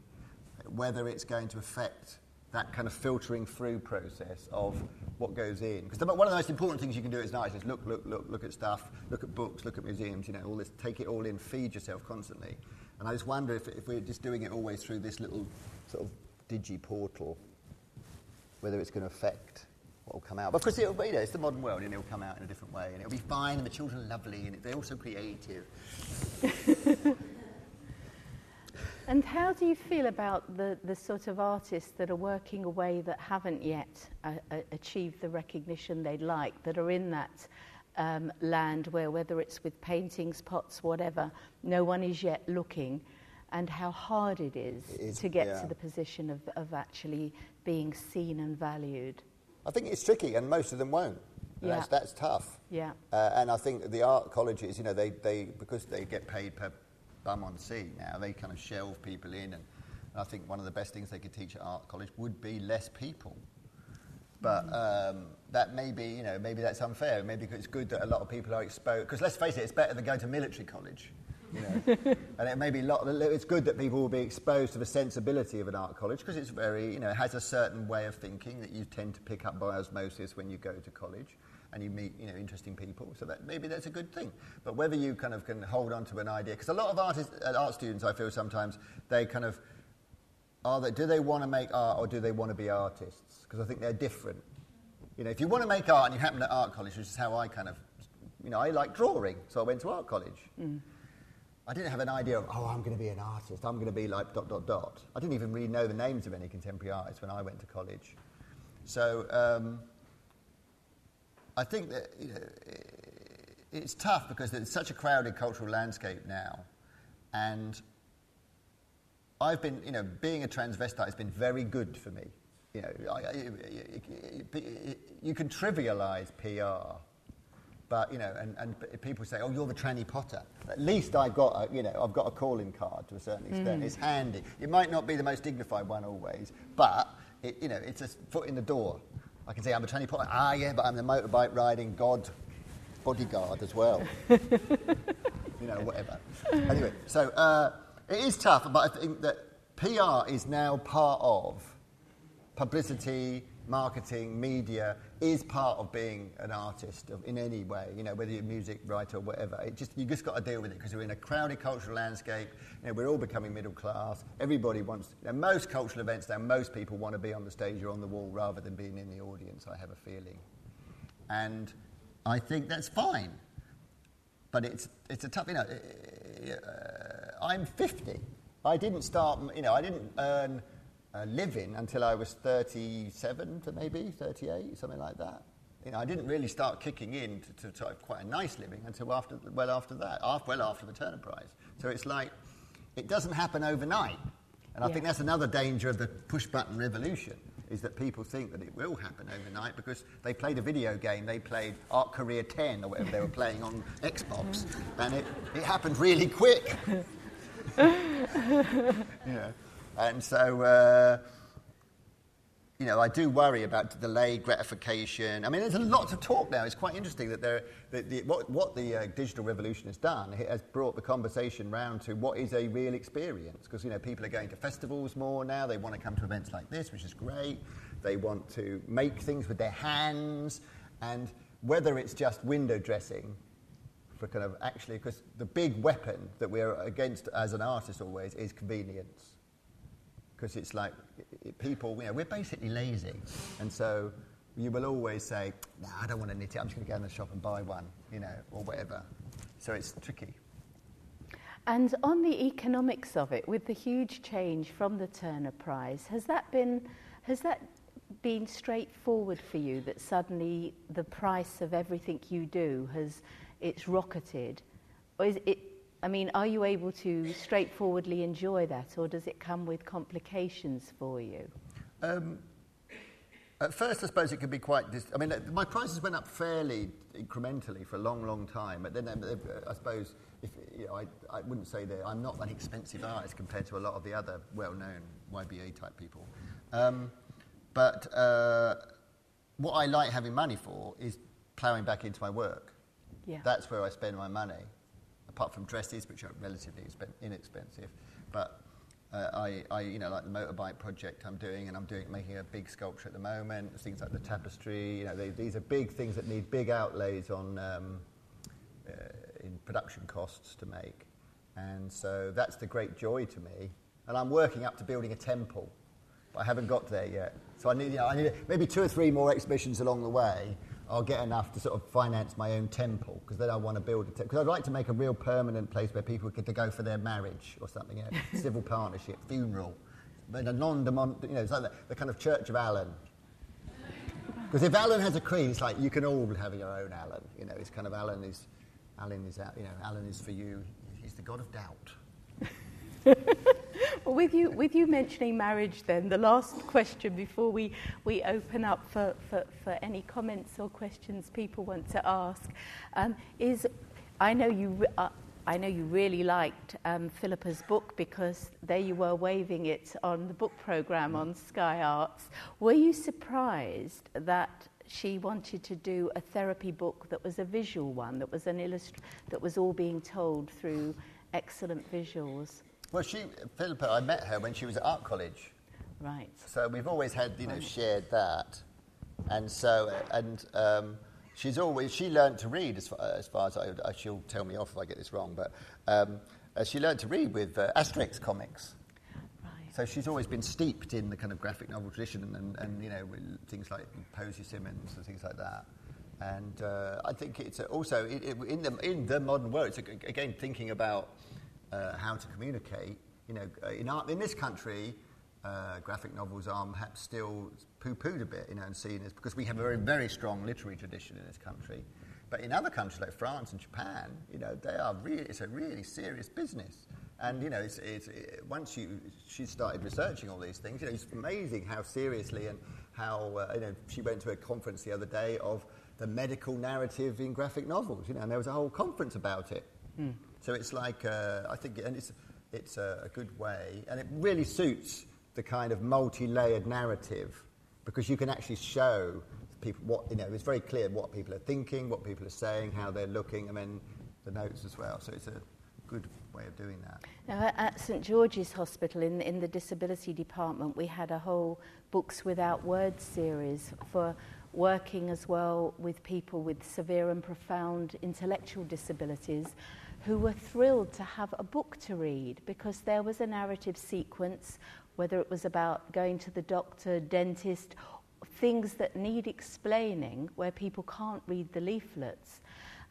whether it's going to affect that kind of filtering through process of what goes in. Because one of the most important things you can do as an artist is look, look, look, look at stuff, look at books, look at museums, you know, all this, take it all in, feed yourself constantly. And I just wonder if, if we're just doing it always through this little sort of digi portal, whether it's going to affect what will come out. But of course, it'll be, you know, it's the modern world, and it'll come out in a different way, and it'll be fine, and the children are lovely, and they're also creative. and how do you feel about the, the sort of artists that are working away that haven't yet uh, uh, achieved the recognition they'd like, that are in that um, land where, whether it's with paintings, pots, whatever, no one is yet looking, and how hard it is, it is to get yeah. to the position of, of actually being seen and valued. I think it's tricky, and most of them won't. Yeah. That's, that's tough. Yeah. Uh, and I think the art colleges, you know, they, they because they get paid per bum on seat now, they kind of shelve people in. And, and I think one of the best things they could teach at art college would be less people. But um, that may be, you know, maybe that's unfair. Maybe it's good that a lot of people are exposed. Because let's face it, it's better than going to military college. You know? and it may be a lot, it's good that people will be exposed to the sensibility of an art college because it's very, you know, it has a certain way of thinking that you tend to pick up by osmosis when you go to college and you meet, you know, interesting people. So that maybe that's a good thing. But whether you kind of can hold on to an idea, because a lot of artists, uh, art students, I feel sometimes they kind of are they, do they want to make art or do they want to be artists? Because I think they're different. You know, if you want to make art and you happen at art college, which is how I kind of, you know, I like drawing, so I went to art college. Mm. I didn't have an idea of, oh, I'm going to be an artist. I'm going to be like dot, dot, dot. I didn't even really know the names of any contemporary artists when I went to college. So um, I think that you know, it's tough because there's such a crowded cultural landscape now. And I've been, you know, being a transvestite has been very good for me. You know, I, I, you can trivialize PR, but you know, and, and people say, "Oh, you're the tranny potter." At least I've got, a, you know, I've got a calling card to a certain extent. Mm. It's handy. It might not be the most dignified one always, but it, you know, it's a foot in the door. I can say I'm a tranny potter. Ah, yeah, but I'm the motorbike riding god bodyguard as well. you know, whatever. Anyway, so. Uh, it is tough, but I think that PR is now part of publicity, marketing, media is part of being an artist in any way, you know, whether you're a music writer or whatever. It just, you just got to deal with it because we're in a crowded cultural landscape. You know, we're all becoming middle class. Everybody wants, you know, most cultural events now, most people want to be on the stage or on the wall rather than being in the audience, I have a feeling. And I think that's fine. But it's, it's a tough, you know, uh, I'm 50. I didn't start, you know, I didn't earn a living until I was 37 to maybe 38, something like that. You know, I didn't really start kicking in to, to, to quite a nice living until after, well after that, after, well after the Turner Prize. So it's like, it doesn't happen overnight. And I yeah. think that's another danger of the push button revolution is that people think that it will happen overnight because they played a video game, they played Art Career 10 or whatever they were playing on Xbox, mm-hmm. and it, it happened really quick. yeah. And so, uh, you know, I do worry about delayed gratification. I mean, there's a lot of talk now. It's quite interesting that, there, that the, what, what, the uh, digital revolution has done, it has brought the conversation round to what is a real experience. Because, you know, people are going to festivals more now. They want to come to events like this, which is great. They want to make things with their hands. And whether it's just window dressing for kind of actually, because the big weapon that we're against as an artist always is convenience. Because it's like it, people, you know, we're basically lazy. And so you will always say, I don't want to knit it, I'm just going to go in the shop and buy one, you know, or whatever. So it's tricky. And on the economics of it, with the huge change from the Turner Prize, has that been, has that been straightforward for you that suddenly the price of everything you do has it's rocketed? Or is it, I mean, are you able to straightforwardly enjoy that, or does it come with complications for you? Um, at first, I suppose it could be quite. Dis- I mean, my prices went up fairly incrementally for a long, long time. But then, uh, I suppose, if you know, I, I wouldn't say that I'm not an expensive artist compared to a lot of the other well-known YBA type people. Um, but uh, what I like having money for is ploughing back into my work. Yeah. That's where I spend my money, apart from dresses, which are relatively inexpensive. But uh, I, I, you know, like the motorbike project I'm doing, and I'm doing making a big sculpture at the moment. Things like the tapestry. You know, they, these are big things that need big outlays on um, uh, in production costs to make, and so that's the great joy to me. And I'm working up to building a temple, but I haven't got there yet. So I need, you know, I need maybe two or three more exhibitions along the way I'll get enough to sort of finance my own temple because then I want to build a temple. Because I'd like to make a real permanent place where people get to go for their marriage or something, you know, civil partnership, funeral, but a non you know, it's like the, the kind of Church of Alan. Because if Alan has a creed, it's like you can all have your own Alan. You know, it's kind of Alan is, Alan is, out, you know, Alan is for you. He's the God of doubt. Well, with you, with you mentioning marriage, then, the last question before we, we open up for, for, for any comments or questions people want to ask um, is I know you. Uh, I know you really liked um, Philippa's book because there you were waving it on the book program on Sky Arts. Were you surprised that she wanted to do a therapy book that was a visual one, that was an illust- that was all being told through excellent visuals? Well, she, Philippa, I met her when she was at art college. Right. So we've always had, you know, right. shared that. And so, and um, she's always, she learned to read as far as, far as I, she'll tell me off if I get this wrong, but um, uh, she learned to read with uh, Asterix comics. Right. So she's always been steeped in the kind of graphic novel tradition and, and you know, things like Posy Simmonds and things like that. And uh, I think it's also, it, it, in, the, in the modern world, it's again thinking about uh, how to communicate. You know, in, our, in this country, uh, graphic novels are perhaps still poo-pooed a bit, you know, and seen as because we have a very, very strong literary tradition in this country. But in other countries like France and Japan, you know, they are really, it's a really serious business. And you know, it's, it's, it, once you she started researching all these things, you know, it's amazing how seriously and how uh, you know she went to a conference the other day of the medical narrative in graphic novels. You know, and there was a whole conference about it. Mm. So it's like, uh, I think, and it's, it's a, a, good way, and it really suits the kind of multi layered narrative because you can actually show people what, you know, it's very clear what people are thinking, what people are saying, how they're looking, and then the notes as well. So it's a good way of doing that. Now, at St George's Hospital, in, in the disability department, we had a whole Books Without Words series for working as well with people with severe and profound intellectual disabilities who were thrilled to have a book to read because there was a narrative sequence, whether it was about going to the doctor, dentist, things that need explaining where people can't read the leaflets,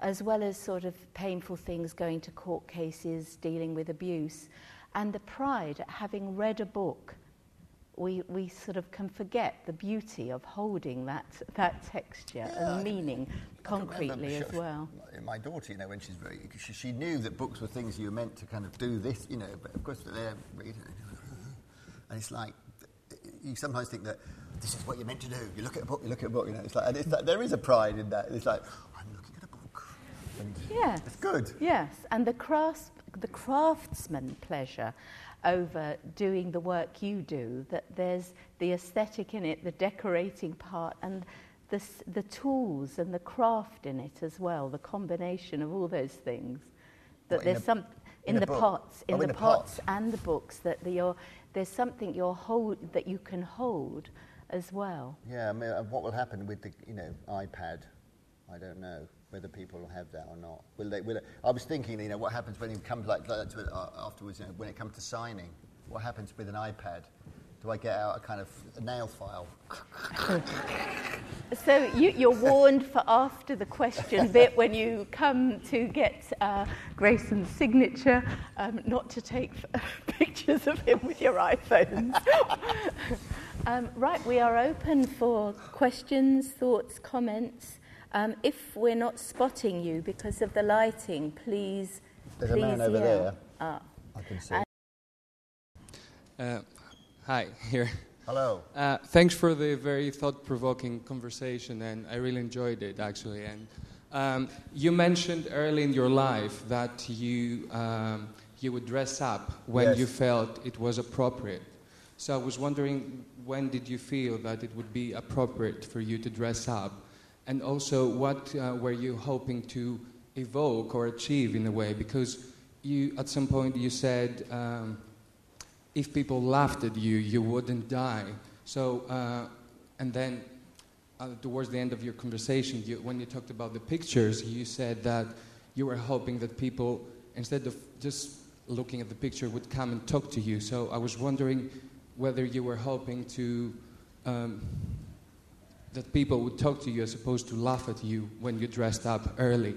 as well as sort of painful things going to court cases, dealing with abuse, and the pride at having read a book we, we sort of can forget the beauty of holding that, that texture yeah, and meaning I, concretely as well. My daughter, you know, when she's very, she, she, knew that books were things you were meant to kind of do this, you know, but of course they're reading, and it's like, you sometimes think that this is what you're meant to do. You look at a book, you look at a book, you know, it's like, and it's like, there is a pride in that. It's like, I'm looking at a book. And yes. It's good. Yes, and the, crafts, the craftsman pleasure over doing the work you do, that there's the aesthetic in it, the decorating part, and the, the tools and the craft in it as well, the combination of all those things. That what, there's some in, in the book? pots, in oh, the in pots pot. and the books, that the, there's something you're hold, that you can hold as well. Yeah, I mean, uh, what will happen with the you know iPad I don't know whether people have that or not. Will they, will it, I was thinking, you know, what happens when it comes like that to, uh, afterwards, you know, when it comes to signing? What happens with an iPad? Do I get out a kind of a nail file? so you, are warned for after the question bit when you come to get uh, Grayson's signature, um, not to take pictures of him with your iPhones. um, right, we are open for questions, thoughts, comments. Um, if we're not spotting you because of the lighting, please. There's please a man over there. Ah. I can see. Uh, hi, here. Hello. Uh, thanks for the very thought-provoking conversation, and I really enjoyed it actually. And um, you mentioned early in your life that you um, you would dress up when yes. you felt it was appropriate. So I was wondering, when did you feel that it would be appropriate for you to dress up? And also, what uh, were you hoping to evoke or achieve in a way? Because you, at some point, you said um, if people laughed at you, you wouldn't die. So, uh, and then uh, towards the end of your conversation, you, when you talked about the pictures, you said that you were hoping that people, instead of just looking at the picture, would come and talk to you. So I was wondering whether you were hoping to. Um, that people would talk to you as opposed to laugh at you when you dressed up early.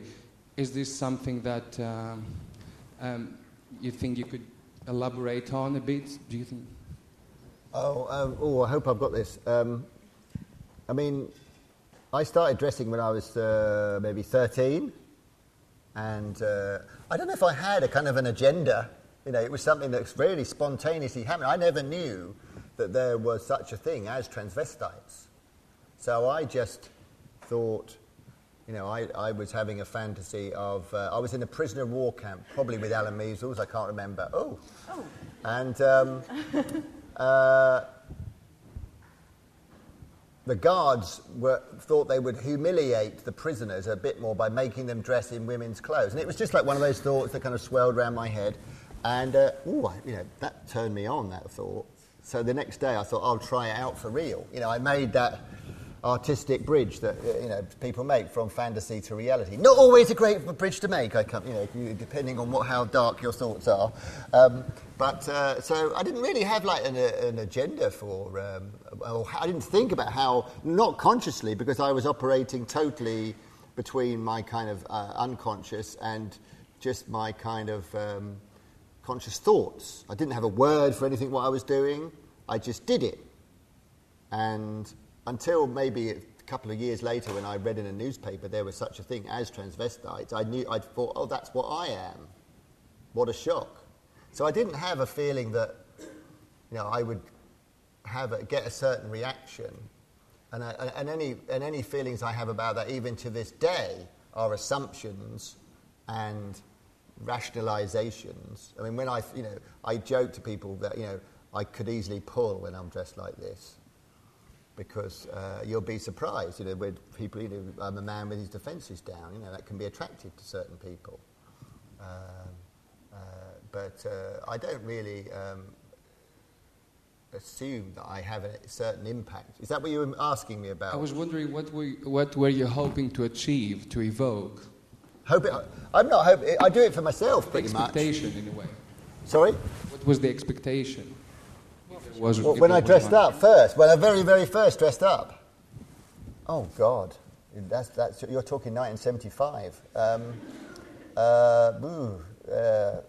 Is this something that um, um, you think you could elaborate on a bit? Do you think? Oh, um, oh I hope I've got this. Um, I mean, I started dressing when I was uh, maybe 13, and uh, I don't know if I had a kind of an agenda. You know, it was something that's really spontaneously happened. I never knew that there was such a thing as transvestites. So I just thought, you know, I, I was having a fantasy of, uh, I was in a prisoner of war camp, probably with Alan Measles, I can't remember. Oh. oh. And um, uh, the guards were, thought they would humiliate the prisoners a bit more by making them dress in women's clothes. And it was just like one of those thoughts that kind of swelled around my head. And, uh, ooh, you know, that turned me on, that thought. So the next day I thought, I'll try it out for real. You know, I made that artistic bridge that uh, you know people make from fantasy to reality. Not always a great bridge to make, I come, you know, depending on what, how dark your thoughts are. Um, but uh, so I didn't really have like an, an agenda for. Um, I didn't think about how, not consciously, because I was operating totally between my kind of uh, unconscious and just my kind of um, conscious thoughts. I didn't have a word for anything what I was doing. I just did it. And until maybe a couple of years later when I read in a newspaper there was such a thing as transvestites, I knew, I'd thought, oh, that's what I am. What a shock. So I didn't have a feeling that, you know, I would have a, get a certain reaction. And, I, and, any, and any feelings I have about that, even to this day, are assumptions and rationalizations. I mean, when I, you know, I joke to people that, you know, I could easily pull when I'm dressed like this because uh, you'll be surprised, you know, with people, you know, I'm a man with his defences down, you know, that can be attractive to certain people. Um, uh, but uh, I don't really um, assume that I have a certain impact. Is that what you were asking me about? I was wondering what were, what were you hoping to achieve, to evoke? Hope it, I'm not hoping, I do it for myself pretty expectation much. in a way. Sorry? What was the expectation? Was well, when I dressed up first, when I very, very first dressed up. Oh God, that's, that's you're talking 1975. Um, uh, ooh, uh,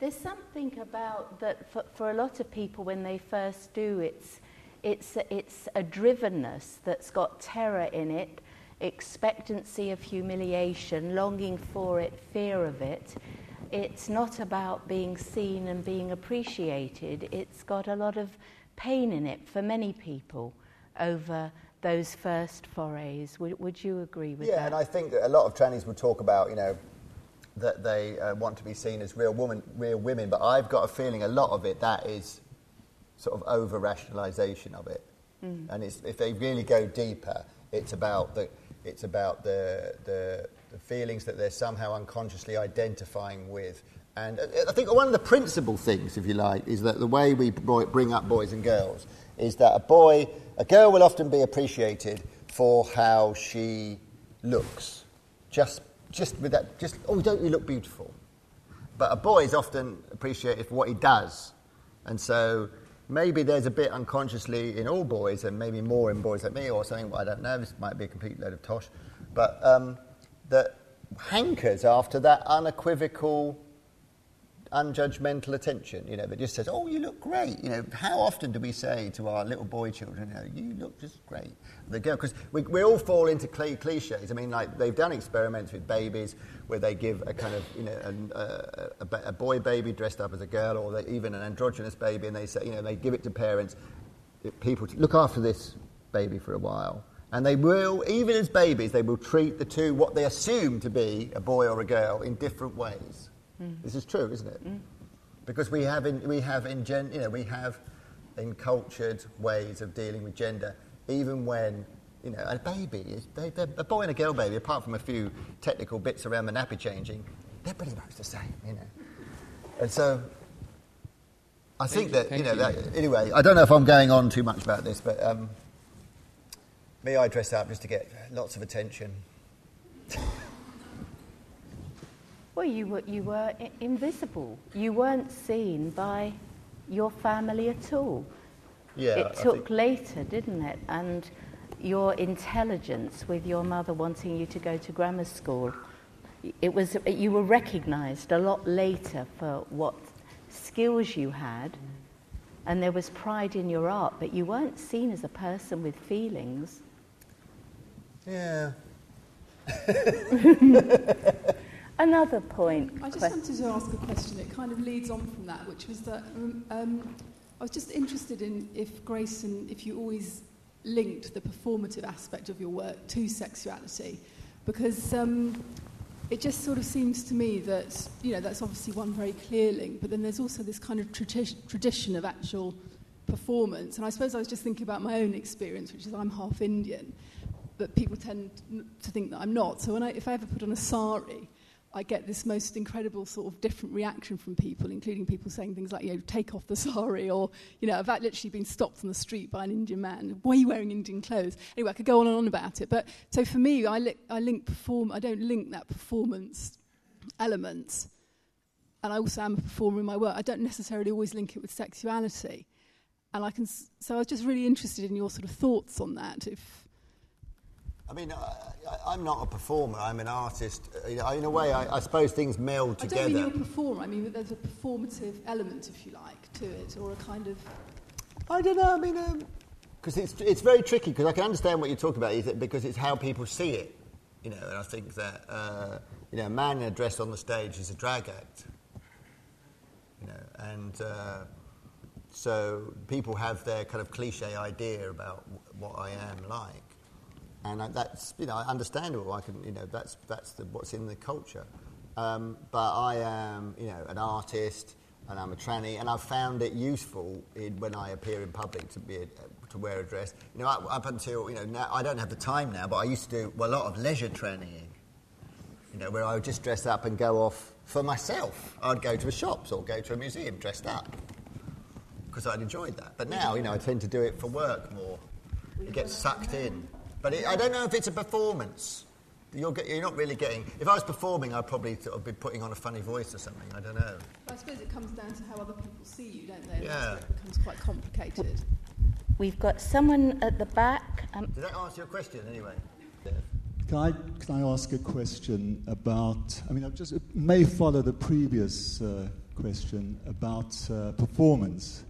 There's something about that for, for a lot of people when they first do it's it's it's a drivenness that's got terror in it, expectancy of humiliation, longing for it, fear of it it's not about being seen and being appreciated. It's got a lot of pain in it for many people over those first forays. Would, would you agree with yeah, that? Yeah, and I think a lot of trannies would talk about, you know, that they uh, want to be seen as real woman, real women. But I've got a feeling a lot of it that is sort of over rationalisation of it. Mm. And if they really go deeper, it's about the it's about the, the the feelings that they're somehow unconsciously identifying with. And uh, I think one of the principal things, if you like, is that the way we bring up boys and girls is that a boy, a girl will often be appreciated for how she looks, just just with that, just oh, don't you look beautiful? But a boy is often appreciated for what he does, and so maybe there's a bit unconsciously in all boys, and maybe more in boys like me or something. I don't know. This might be a complete load of tosh, but um, that hankers after that unequivocal unjudgmental attention, you know, that just says, oh, you look great. You know, how often do we say to our little boy children, you, know, you look just great? The girl, because we, we all fall into cliches. I mean, like, they've done experiments with babies where they give a kind of, you know, uh, a, a, a boy baby dressed up as a girl or they, even an androgynous baby and they say, you know, they give it to parents, eh, people, to look after this baby for a while. And they will, even as babies, they will treat the two, what they assume to be a boy or a girl, in different ways. Mm. This is true, isn't it? Mm. Because we have, in, we have in gen, you know, we have encultured ways of dealing with gender, even when you know a baby is they, a boy and a girl baby, apart from a few technical bits around the nappy changing, they're pretty much the same, you know. And so I think that you know. You. That, anyway, I don't know if I'm going on too much about this, but um, me, I dress up just to get lots of attention. Well, you were, you were invisible. You weren't seen by your family at all. Yeah, it took later, didn't it? And your intelligence with your mother wanting you to go to grammar school, it was, you were recognized a lot later for what skills you had. And there was pride in your art, but you weren't seen as a person with feelings. Yeah. Another point. I just wanted to ask a question that kind of leads on from that, which was that um, um, I was just interested in if Grayson if you always linked the performative aspect of your work to sexuality, because um, it just sort of seems to me that you know that's obviously one very clear link, but then there's also this kind of tradi- tradition of actual performance, and I suppose I was just thinking about my own experience, which is I'm half Indian, but people tend to think that I'm not. So when I, if I ever put on a sari I get this most incredible sort of different reaction from people, including people saying things like, you know, take off the sari, or, you know, I've literally been stopped on the street by an Indian man. Why are you wearing Indian clothes? Anyway, I could go on and on about it. But so for me, I, li- I link perform, I don't link that performance element. And I also am a performer in my work. I don't necessarily always link it with sexuality. And I can, so I was just really interested in your sort of thoughts on that. If, I mean, I, am not a performer. I'm an artist. in a way, I, I, suppose things meld together. I don't mean you're a performer. I mean there's a performative element, if you like, to it, or a kind of. I don't know. I mean, because um, it's it's very tricky. Because I can understand what you're talking about, Is it because it's how people see it. You know, and I think that uh, you know, a man in a dress on the stage is a drag act. You know, and. Uh, so people have their kind of cliche idea about what I am like and that's you know understandable. I can you know that's that's the, what's in the culture. Um, but I am you know an artist and I'm a tranny, and I've found it useful in, when I appear in public to be a, to wear a dress. You know, up until you know now I don't have the time now, but I used to do well, a lot of leisure trannying. You know, where I would just dress up and go off for myself. I'd go to a shops or go to a museum dressed up because I'd enjoyed that. But now, you know, I tend to do it for work more. It gets sucked in. But it, I don't know if it's a performance. You're, get, you're, not really getting. If I was performing, I'd probably sort of be putting on a funny voice or something. I don't know. I suppose it comes down to how other people see you, don't they? Yeah. It becomes quite complicated. We've got someone at the back. Um, Did that answer your question anyway? Can I, can I ask a question about? I mean, I just it may follow the previous uh, question about uh, performance,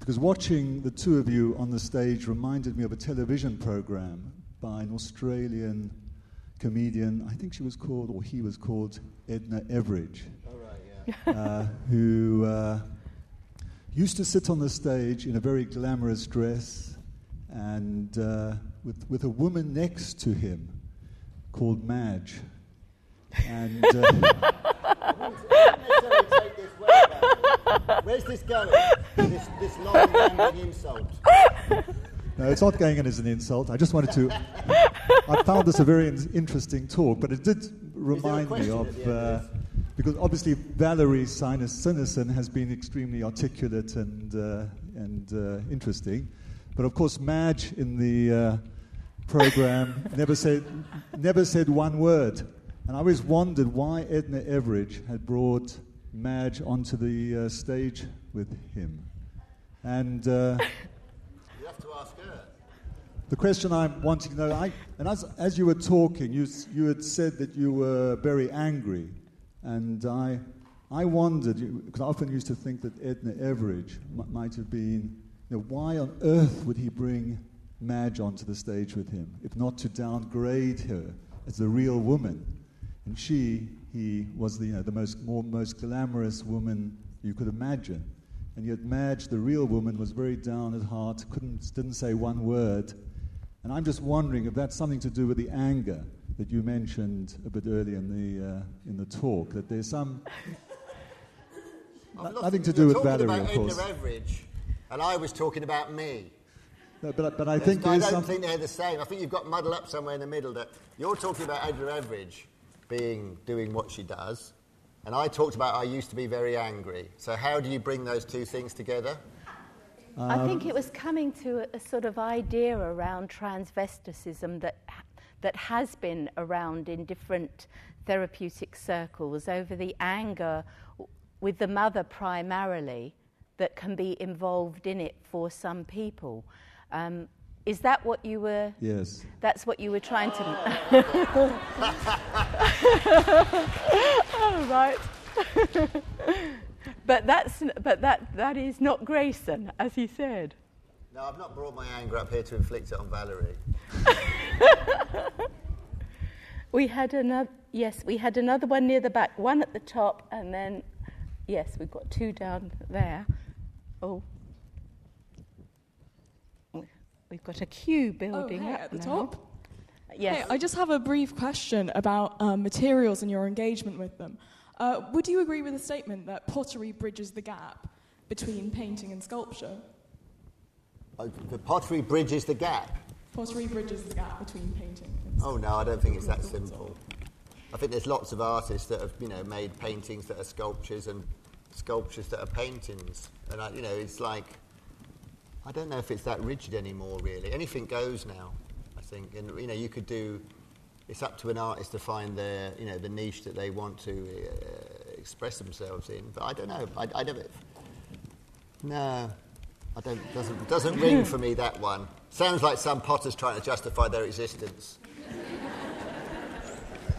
because watching the two of you on the stage reminded me of a television program by an Australian comedian. I think she was called, or he was called, Edna Everage. Oh, right, yeah. uh, who uh, used to sit on the stage in a very glamorous dress and uh, with, with a woman next to him called Madge. And. Uh, Where's this going? This, this long insult. No, it's not going in as an insult. I just wanted to. I found this a very in- interesting talk, but it did remind me of. Uh, because obviously Valerie Sinus Sinason has been extremely articulate and, uh, and uh, interesting. But of course, Madge in the uh, program, never said, never said one word. And I always wondered why Edna Everage had brought Madge onto the uh, stage with him. And uh, You have to ask her. The question I'm wanting to know, I, and as, as you were talking, you, you had said that you were very angry. And I, I wondered, because I often used to think that Edna Everage m- might have been, you know, why on earth would he bring Madge onto the stage with him, if not to downgrade her as the real woman? And she, he, was the, you know, the most, more, most glamorous woman you could imagine. And yet Madge, the real woman, was very down at heart, couldn't, didn't say one word. And I'm just wondering if that's something to do with the anger that you mentioned a bit earlier in the, uh, in the talk, that there's some... Lost- nothing to do with Valerie, about of course. Edna Everage, and I was talking about me. No, but, but I think I there's don't some... think they're the same. I think you've got muddled up somewhere in the middle. That you're talking about Edna Everage being doing what she does, and I talked about I used to be very angry. So how do you bring those two things together? I think it was coming to a, a sort of idea around transvesticism that that has been around in different therapeutic circles over the anger with the mother primarily that can be involved in it for some people. Um, is that what you were? Yes. That's what you were trying to. oh, right. but that's but that that is not Grayson, as he said. No, I've not brought my anger up here to inflict it on Valerie. We had another. Yes, we had another one near the back, one at the top, and then yes, we've got two down there. Oh. We've got a queue Oh, building hey, up at the now. top. Yes. Hey, I just have a brief question about um, materials and your engagement with them. Uh, would you agree with the statement that pottery bridges the gap between painting and sculpture? Uh, The pottery bridges the gap. Pottery bridges the gap between painting and Oh no, I don't think it's that simple. I think there's lots of artists that have, you know, made paintings that are sculptures and sculptures that are paintings. And I, you know, it's like I don't know if it's that rigid anymore. Really, anything goes now. I think, and you know, you could do. It's up to an artist to find their, you know, the niche that they want to uh, express themselves in. But I don't know. I, I don't. No, I don't. Doesn't doesn't ring for me that one. Sounds like some potters trying to justify their existence.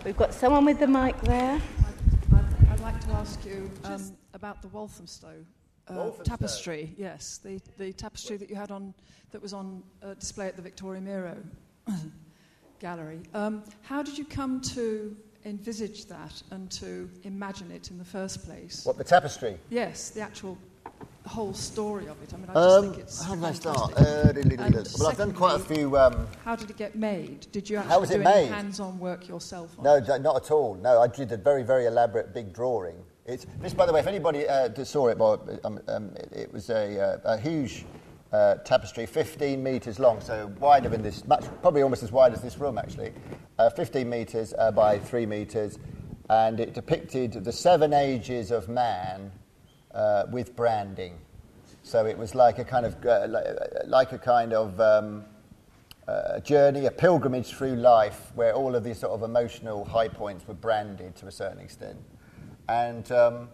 We've got someone with the mic there. I'd, I'd like to ask you um, about the Walthamstow uh, Walthamstow. tapestry. Yes, the, the tapestry that you had on that was on uh, display at the Victoria Miro gallery. Um, how did you come to envisage that and to imagine it in the first place? What the tapestry? Yes, the actual whole story of it. I mean, I just Um, think it's how did I start? Uh, diddly And diddly. well, I've done quite a few. Um, How did it get made? Did you actually How was it do any made? hands-on work yourself? On no, it? not at all. No, I did a very, very elaborate big drawing. It's, this, by the way, if anybody uh, saw it, well, um, um, it, it was a, uh, a huge uh, tapestry, 15 metres long, so wider than this, much, probably almost as wide as this room, actually. Uh, 15 metres uh, by 3 metres, and it depicted the seven ages of man uh, with branding. So it was like a kind of, uh, like, a kind of um, a journey, a pilgrimage through life, where all of these sort of emotional high points were branded to a certain extent. And um,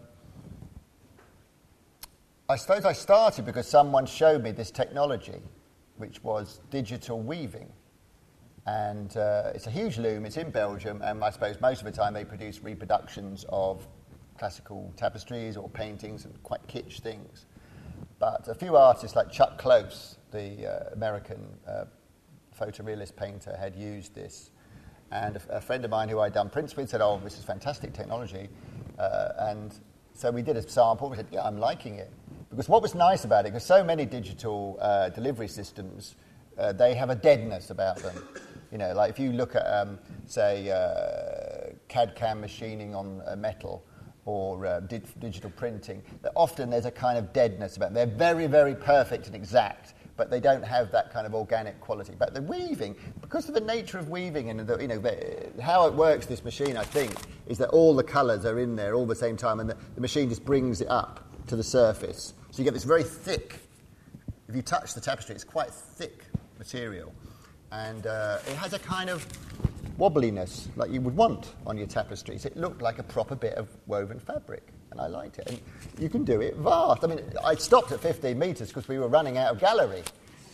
I suppose I started because someone showed me this technology, which was digital weaving. And uh, it's a huge loom, it's in Belgium, and I suppose most of the time they produce reproductions of classical tapestries or paintings and quite kitsch things. But a few artists like Chuck Close, the uh, American uh, photorealist painter, had used this. And a, a friend of mine who I'd done prints with said, Oh, this is fantastic technology. Uh, and so we did a sample. We said, Yeah, I'm liking it. Because what was nice about it, because so many digital uh, delivery systems, uh, they have a deadness about them. You know, like if you look at, um, say, uh, CAD CAM machining on uh, metal, or uh, di- digital printing, often there's a kind of deadness about them. They're very, very perfect and exact, but they don't have that kind of organic quality. But the weaving, because of the nature of weaving and the, you know, the, how it works, this machine, I think, is that all the colours are in there all the same time, and the, the machine just brings it up to the surface. So you get this very thick, if you touch the tapestry, it's quite thick material. and uh, it has a kind of wobbliness like you would want on your tapestries. It looked like a proper bit of woven fabric, and I liked it. And you can do it vast. I mean, I stopped at 15 metres because we were running out of gallery.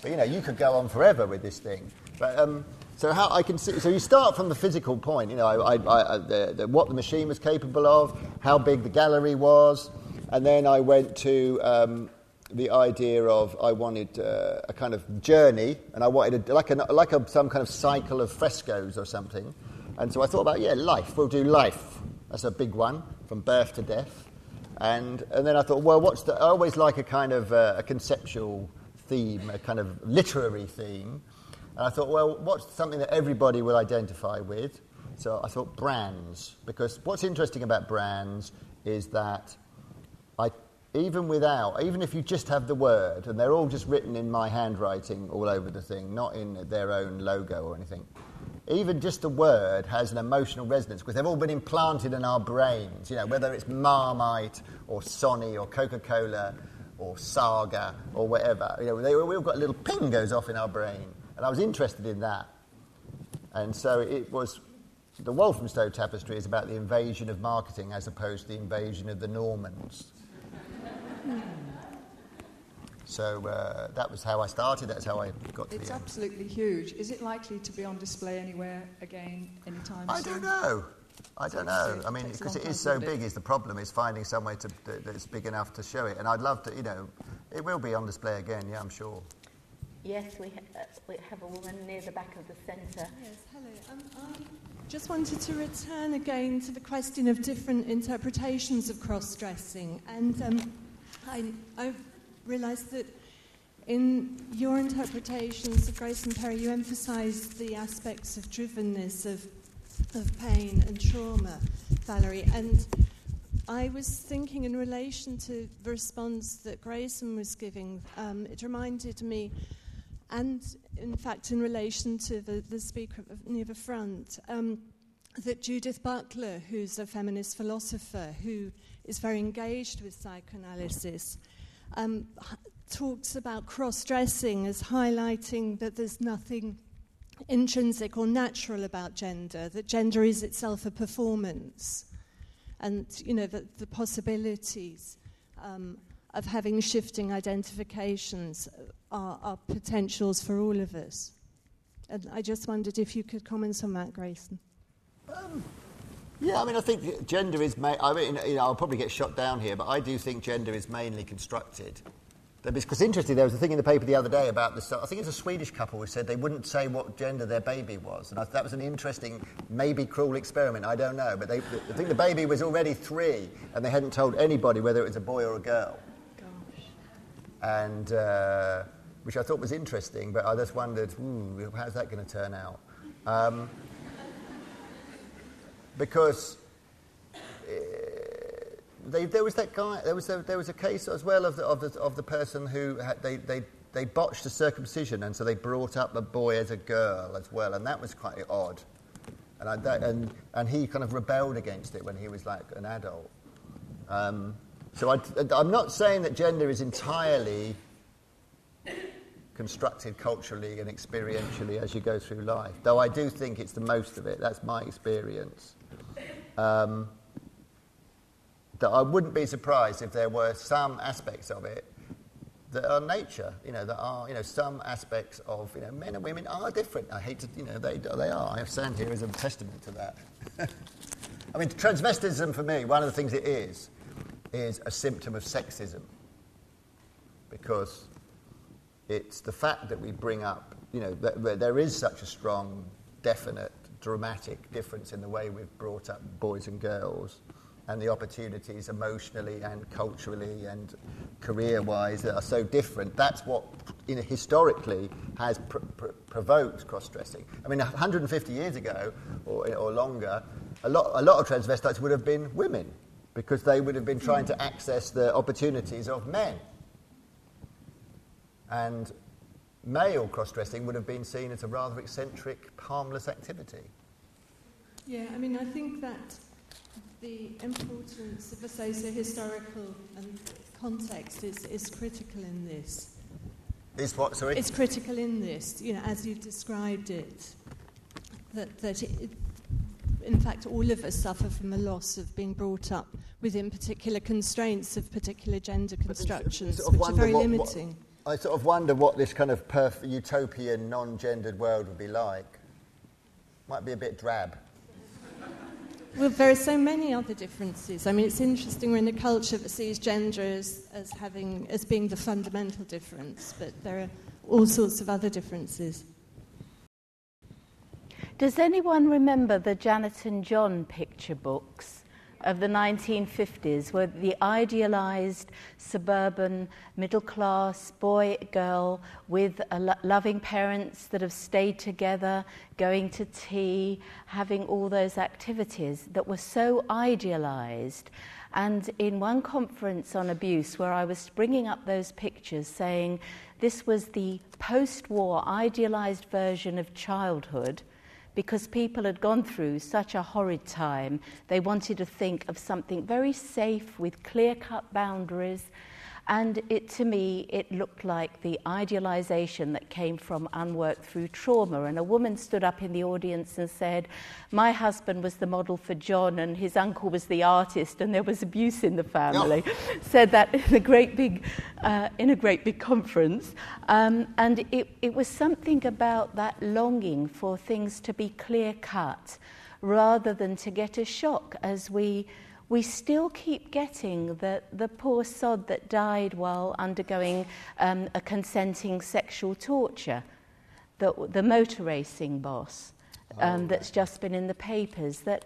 But you know, you could go on forever with this thing. But um, so how I can see, so you start from the physical point. You know, I, I, I, the, the, what the machine was capable of, how big the gallery was, and then I went to um, the idea of I wanted uh, a kind of journey, and I wanted a, like, a, like a, some kind of cycle of frescoes or something. And so I thought about, yeah, life. We'll do life. That's a big one, from birth to death. And, and then I thought, well, what's the. I always like a kind of uh, a conceptual theme, a kind of literary theme. And I thought, well, what's something that everybody will identify with? So I thought brands, because what's interesting about brands is that even without, even if you just have the word, and they're all just written in my handwriting all over the thing, not in their own logo or anything, even just the word has an emotional resonance because they've all been implanted in our brains, you know, whether it's Marmite or Sony or Coca Cola or Saga or whatever. You know, they, we've got a little ping goes off in our brain. And I was interested in that. And so it was the Walthamstow tapestry is about the invasion of marketing as opposed to the invasion of the Normans. So uh, that was how I started. That's how I got to It's the absolutely huge. Is it likely to be on display anywhere again anytime soon? I soon? don't know. I don't know. I mean, takes a because long it is time so to do it. big, is the problem is finding somewhere to, that, that's big enough to show it. And I'd love to, you know, it will be on display again. Yeah, I'm sure. Yes, we, ha- uh, we have a woman near the back of the centre. Yes, hello. Um, I just wanted to return again to the question of different interpretations of cross dressing. And um, I, I've realised that in your interpretations of Grayson Perry, you emphasised the aspects of drivenness, of, of pain and trauma, Valerie. And I was thinking in relation to the response that Grayson was giving, um, it reminded me and in fact, in relation to the, the speaker near the front, um, that Judith Butler, who's a feminist philosopher who is very engaged with psychoanalysis, um, talks about cross dressing as highlighting that there's nothing intrinsic or natural about gender, that gender is itself a performance, and you know, the, the possibilities. Um, of having shifting identifications are, are potentials for all of us. And I just wondered if you could comment on that, Grayson. Yeah, I mean, I think gender is. Ma- I mean, you know, I'll probably get shot down here, but I do think gender is mainly constructed. Because interestingly, there was a thing in the paper the other day about this. I think it's a Swedish couple who said they wouldn't say what gender their baby was, and I, that was an interesting, maybe cruel experiment. I don't know, but they, I think the baby was already three, and they hadn't told anybody whether it was a boy or a girl. Gosh. and uh, which I thought was interesting, but I just wondered, ooh, how's that going to turn out? Um, because uh, they, there was that guy, there was a, there was a case as well of the, of the, of the person who had, they, they, they botched a circumcision, and so they brought up a boy as a girl as well, and that was quite odd. And, I, that, and, and he kind of rebelled against it when he was like an adult. Um, so I, I'm not saying that gender is entirely constructed culturally and experientially as you go through life, though I do think it's the most of it. That's my experience. Um, that I wouldn't be surprised if there were some aspects of it that are nature, you know, that are, you know, some aspects of, you know, men and women are different. I hate to, you know, they, they are. I have stand here as a testament to that. I mean, transvestism for me, one of the things it is, is a symptom of sexism. Because it's the fact that we bring up, you know, that, that there is such a strong, definite, dramatic difference in the way we've brought up boys and girls and the opportunities emotionally and culturally and career wise that are so different. That's what, you know, historically, has pr- pr- provoked cross dressing. I mean, 150 years ago or, or longer, a lot, a lot of transvestites would have been women because they would have been trying to access the opportunities of men. And male cross dressing would have been seen as a rather eccentric, harmless activity. Yeah, I mean, I think that the importance of a socio-historical context is, is critical in this. Is what? Sorry. It's critical in this, you know, as you've described it, that that it, in fact all of us suffer from a loss of being brought up within particular constraints of particular gender constructions, sort of which are very what- limiting. I sort of wonder what this kind of perf- utopian, non-gendered world would be like. Might be a bit drab. Well, there are so many other differences. I mean, it's interesting we're in a culture that sees gender as, as having as being the fundamental difference, but there are all sorts of other differences. Does anyone remember the Janet and John picture books of the 1950s, were the idealized suburban middle class boy, girl with lo- loving parents that have stayed together, going to tea, having all those activities that were so idealized? And in one conference on abuse, where I was bringing up those pictures, saying this was the post war idealized version of childhood because people had gone through such a horrid time, they wanted to think of something very safe with clear cut boundaries. And it, to me, it looked like the idealization that came from unworked through trauma. And a woman stood up in the audience and said, My husband was the model for John, and his uncle was the artist, and there was abuse in the family. Said that in a great big, uh, in a great big conference. Um, and it, it was something about that longing for things to be clear cut rather than to get a shock as we we still keep getting the, the poor sod that died while undergoing um, a consenting sexual torture, the, the motor racing boss um, that's just been in the papers, that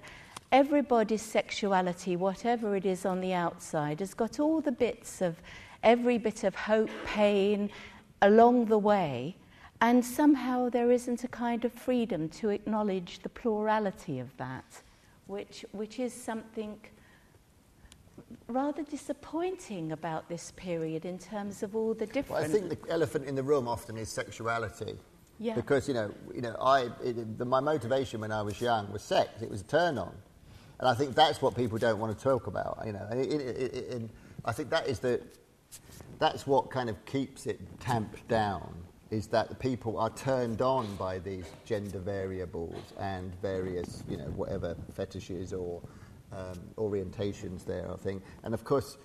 everybody's sexuality, whatever it is on the outside, has got all the bits of every bit of hope, pain along the way. And somehow there isn't a kind of freedom to acknowledge the plurality of that, which, which is something rather disappointing about this period in terms of all the different. Well, I think the elephant in the room often is sexuality. Yeah. Because you know, you know, I it, the, my motivation when I was young was sex. It was a turn on, and I think that's what people don't want to talk about. You know, and, it, it, and I think that is the that's what kind of keeps it tamped down. Is that the people are turned on by these gender variables and various, you know, whatever fetishes or um, orientations there, I think. And of course,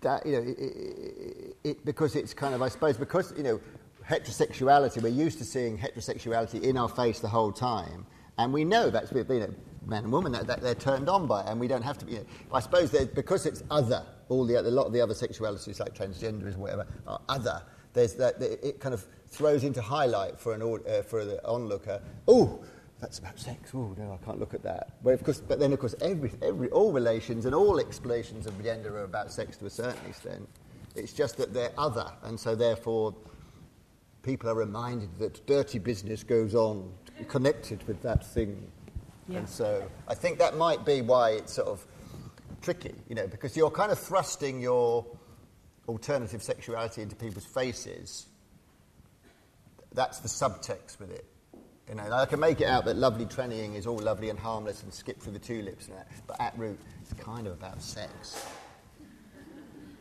that, you know, it, it, it, because it's kind of, I suppose, because, you know, heterosexuality, we're used to seeing heterosexuality in our face the whole time, and we know that's, you know, man and woman, that, that they're turned on by it, and we don't have to be, you know, I suppose that because it's other, all the, a lot of the other sexualities, like transgenderism, whatever, are other, there's that, it kind of throws into highlight for, an, uh, for the onlooker, oh, that's about sex. Oh no, I can't look at that. But of course, but then of course, every, every, all relations and all explanations of gender are about sex to a certain extent. It's just that they're other, and so therefore, people are reminded that dirty business goes on connected with that thing. Yeah. And so, I think that might be why it's sort of tricky, you know, because you're kind of thrusting your alternative sexuality into people's faces. That's the subtext with it. You know, I can make it out that lovely trannying is all lovely and harmless and skip through the tulips and that, but at root, it's kind of about sex.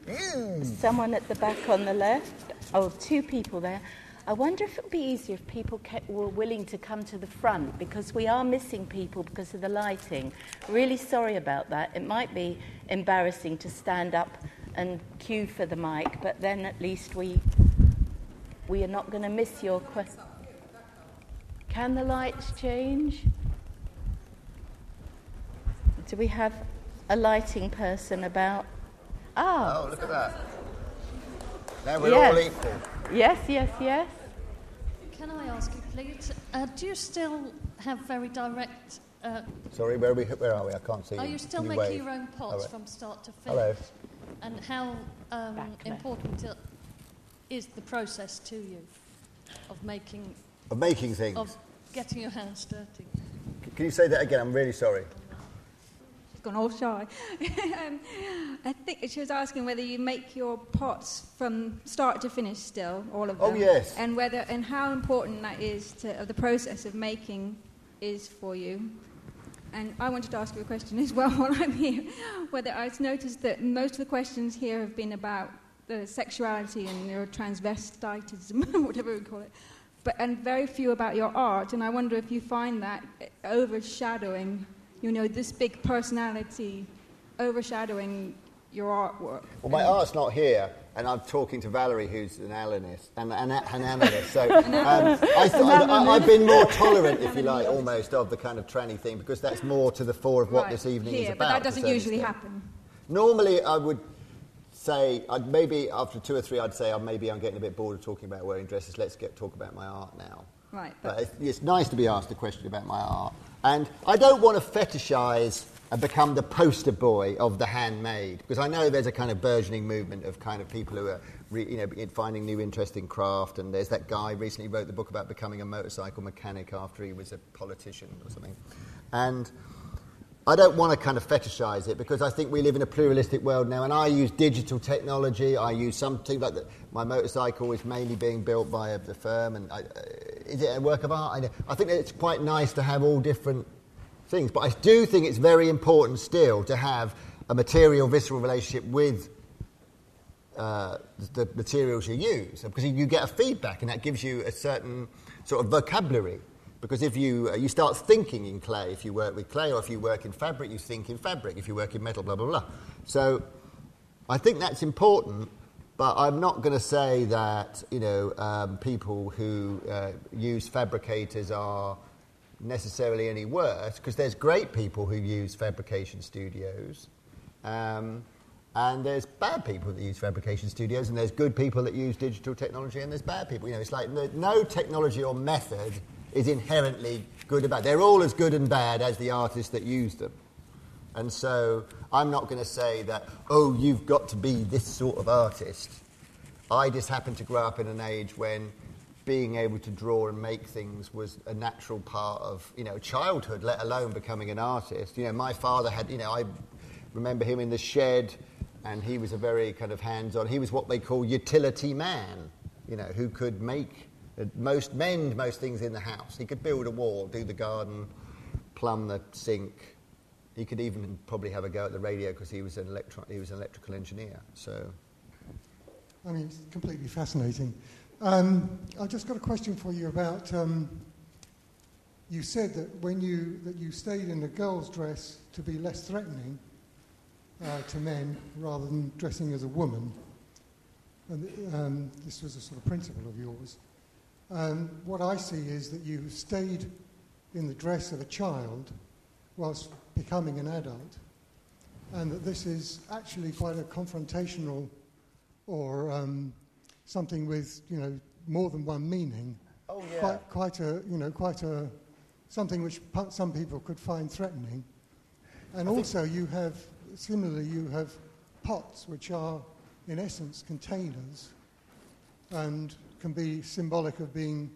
Hmm. Someone at the back on the left. Oh, two people there. I wonder if it would be easier if people kept, were willing to come to the front because we are missing people because of the lighting. Really sorry about that. It might be embarrassing to stand up and queue for the mic, but then at least we we are not going to miss your question. Can the lights change? Do we have a lighting person about? Ah, Oh, look at that. Now we're Yes. all equal. yes, yes, yes. Can I ask you, please, uh, do you still have very direct, uh, Sorry, where are we? Where are we? I can't see. are you. you still Can making wave? your own pots right. from start to finish? Hello. And how um, important i- is the process to you of making, Of making things. of getting your hands dirty? Can you say that again? I'm really sorry. She's gone all shy. um, I think she was asking whether you make your pots from start to finish still, all of them. Oh, yes. And whether and how important that is to of the process of making is for you. And I wanted to ask you a question as well while I'm here. Whether I've noticed that most of the questions here have been about the sexuality and your transvestitism, whatever we call it, but and very few about your art. And I wonder if you find that overshadowing, you know, this big personality overshadowing your artwork. Well, my art's not here, and I'm talking to Valerie, who's an analyst, an, an, an analyst. So um, I I, have been more tolerant, if you like, almost of the kind of tranny thing, because that's more to the fore of what right. this evening here, is about. But that doesn't usually extent. happen. Normally, I would say, I'd maybe after two or three, I'd say, oh, maybe I'm getting a bit bored of talking about wearing dresses. Let's get talk about my art now. Right. But, but it's, nice to be asked a question about my art, and I don't want to fetishise and become the poster boy of the handmade because I know there's a kind of burgeoning movement of kind of people who are re, you know finding new interest in craft and there's that guy recently wrote the book about becoming a motorcycle mechanic after he was a politician or something and I don't want to kind of fetishize it because I think we live in a pluralistic world now and I use digital technology I use something like that my motorcycle is mainly being built by a, the firm and I, uh, is it a work of art I, I think it's quite nice to have all different things. But I do think it's very important still to have a material, visceral relationship with uh, the materials you use because you get a feedback and that gives you a certain sort of vocabulary. Because if you, uh, you start thinking in clay, if you work with clay, or if you work in fabric, you think in fabric. If you work in metal, blah, blah, blah. So I think that's important, but I'm not going to say that, you know, um, people who uh, use fabricators are necessarily any worse because there's great people who use fabrication studios. Um, and there's bad people that use fabrication studios, and there's good people that use digital technology, and there's bad people. You know, it's like no, no technology or method is inherently good or bad. They're all as good and bad as the artists that use them. And so I'm not going to say that, oh, you've got to be this sort of artist. I just happen to grow up in an age when being able to draw and make things was a natural part of you know childhood, let alone becoming an artist. You know, my father had you know I remember him in the shed, and he was a very kind of hands-on. He was what they call utility man, you know, who could make most mend most things in the house. He could build a wall, do the garden, plumb the sink. He could even probably have a go at the radio because he was an electro- he was an electrical engineer. So. I mean, it's completely fascinating. Um, I've just got a question for you about. Um, you said that when you that you stayed in a girl's dress to be less threatening uh, to men rather than dressing as a woman, and um, this was a sort of principle of yours. Um, what I see is that you stayed in the dress of a child whilst becoming an adult, and that this is actually quite a confrontational or um, something with you know more than one meaning. Oh yeah. Quite, quite a you know quite a something which some people could find threatening. And I also you have similarly you have pots which are in essence containers and can be symbolic of being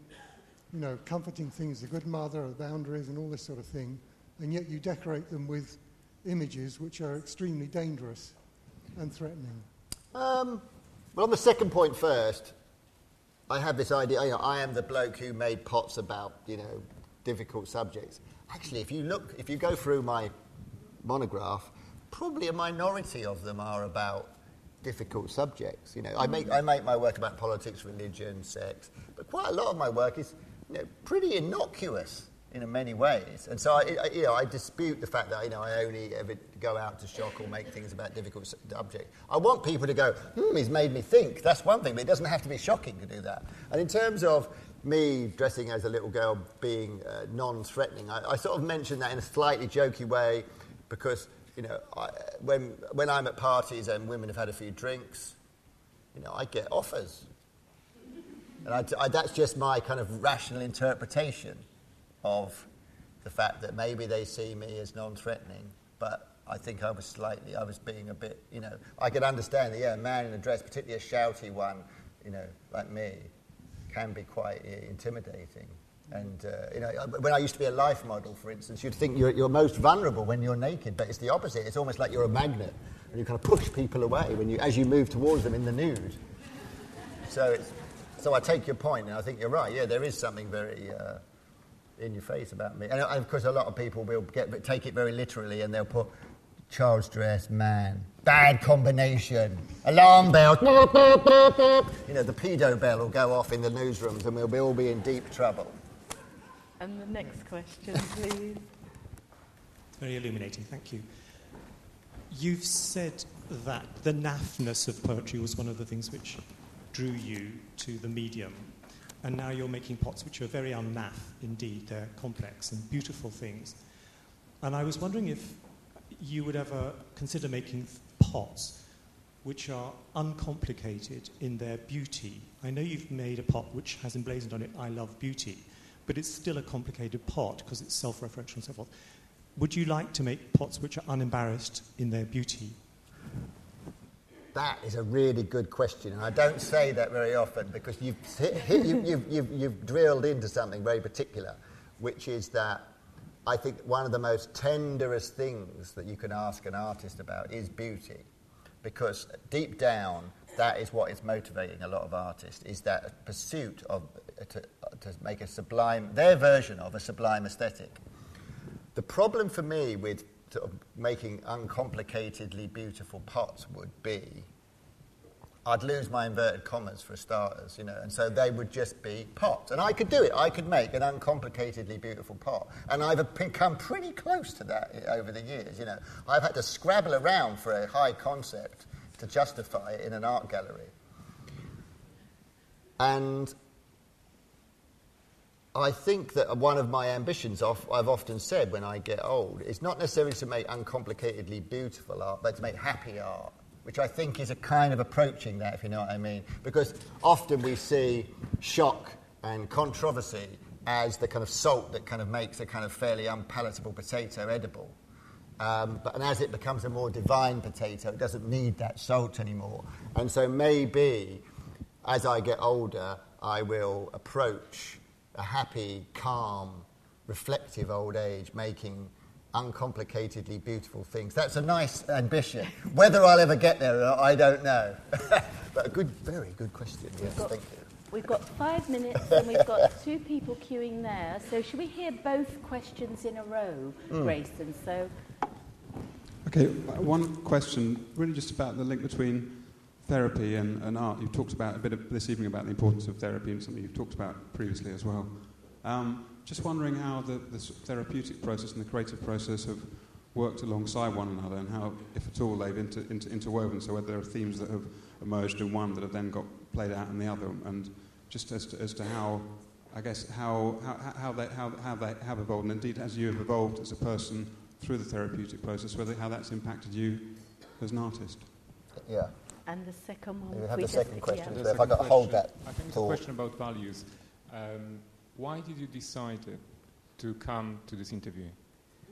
you know comforting things, the good mother, the boundaries, and all this sort of thing. And yet you decorate them with images which are extremely dangerous and threatening. Um, well, on the second point first, I have this idea. You know, I am the bloke who made pots about you know difficult subjects. Actually, if you look, if you go through my monograph, probably a minority of them are about difficult subjects. You know, I make I make my work about politics, religion, sex, but quite a lot of my work is you know, pretty innocuous in many ways. And so, I, I, you know, I dispute the fact that you know I only ever go out to shock or make things about difficult subjects. I want people to go, hmm, he's made me think. That's one thing, but it doesn't have to be shocking to do that. And in terms of me dressing as a little girl being uh, non-threatening, I, I, sort of mentioned that in a slightly jokey way because you know I, when when I'm at parties and women have had a few drinks, you know I get offers. And I, that's just my kind of rational interpretation of the fact that maybe they see me as non-threatening, but I think I was slightly, I was being a bit, you know, I could understand that, yeah, a man in a dress, particularly a shouty one, you know, like me, can be quite uh, intimidating. And, uh, you know, when I used to be a life model, for instance, you'd think you're, you're most vulnerable when you're naked, but it's the opposite. It's almost like you're a magnet, and you kind of push people away when you, as you move towards them in the nude. So, so I take your point, and I think you're right. Yeah, there is something very... Uh, in your face about me. And of course, a lot of people will get, take it very literally and they'll put child's dress, man. bad combination. Alarm bell. You know, the pedo bell will go off in the newsrooms and we'll all be in deep trouble. And the next question, please. Very illuminating, thank you. You've said that the naffness of poetry was one of the things which drew you to the medium. And now you're making pots which are very unnaff indeed. They're complex and beautiful things. And I was wondering if you would ever consider making pots which are uncomplicated in their beauty. I know you've made a pot which has emblazoned on it, I love beauty, but it's still a complicated pot because it's self referential and so forth. Would you like to make pots which are unembarrassed in their beauty? That is a really good question, and I don't say that very often because you've, hit, hit, you, you've, you've, you've drilled into something very particular, which is that I think one of the most tenderest things that you can ask an artist about is beauty, because deep down, that is what is motivating a lot of artists, is that pursuit of, to, to make a sublime, their version of a sublime aesthetic. The problem for me with sort of making uncomplicatedly beautiful pots would be I'd lose my inverted commas for starters, you know, and so they would just be pots. And I could do it. I could make an uncomplicatedly beautiful pot. And I've become pretty close to that over the years, you know. I've had to scrabble around for a high concept to justify it in an art gallery. And I think that one of my ambitions, I've often said when I get old, is not necessarily to make uncomplicatedly beautiful art, but to make happy art, which I think is a kind of approaching that, if you know what I mean. Because often we see shock and controversy as the kind of salt that kind of makes a kind of fairly unpalatable potato edible. Um, but and as it becomes a more divine potato, it doesn't need that salt anymore. And so maybe as I get older, I will approach a happy, calm, reflective old age, making uncomplicatedly beautiful things. That's a nice ambition. Whether I'll ever get there not, I don't know. but a good, very good question. Yes, got, thank you. We've got five minutes and we've got two people queuing there. So should we hear both questions in a row, mm. Grayson? So. Okay, one question, really just about the link between therapy and, and art. You've talked about a bit of this evening about the importance of therapy and something you've talked about previously as well. Um, just wondering how the, the therapeutic process and the creative process have worked alongside one another and how, if at all, they've inter, inter, interwoven. So whether there are themes that have emerged in one that have then got played out in the other, and just as to, as to how, I guess, how, how, how, they, how, how they have evolved, and indeed as you have evolved as a person through the therapeutic process, whether how that's impacted you as an artist. Yeah. And the second one. You have the second question. Yeah. So if I got to hold that. I think it's a question about values. Um, why did you decide to come to this interview?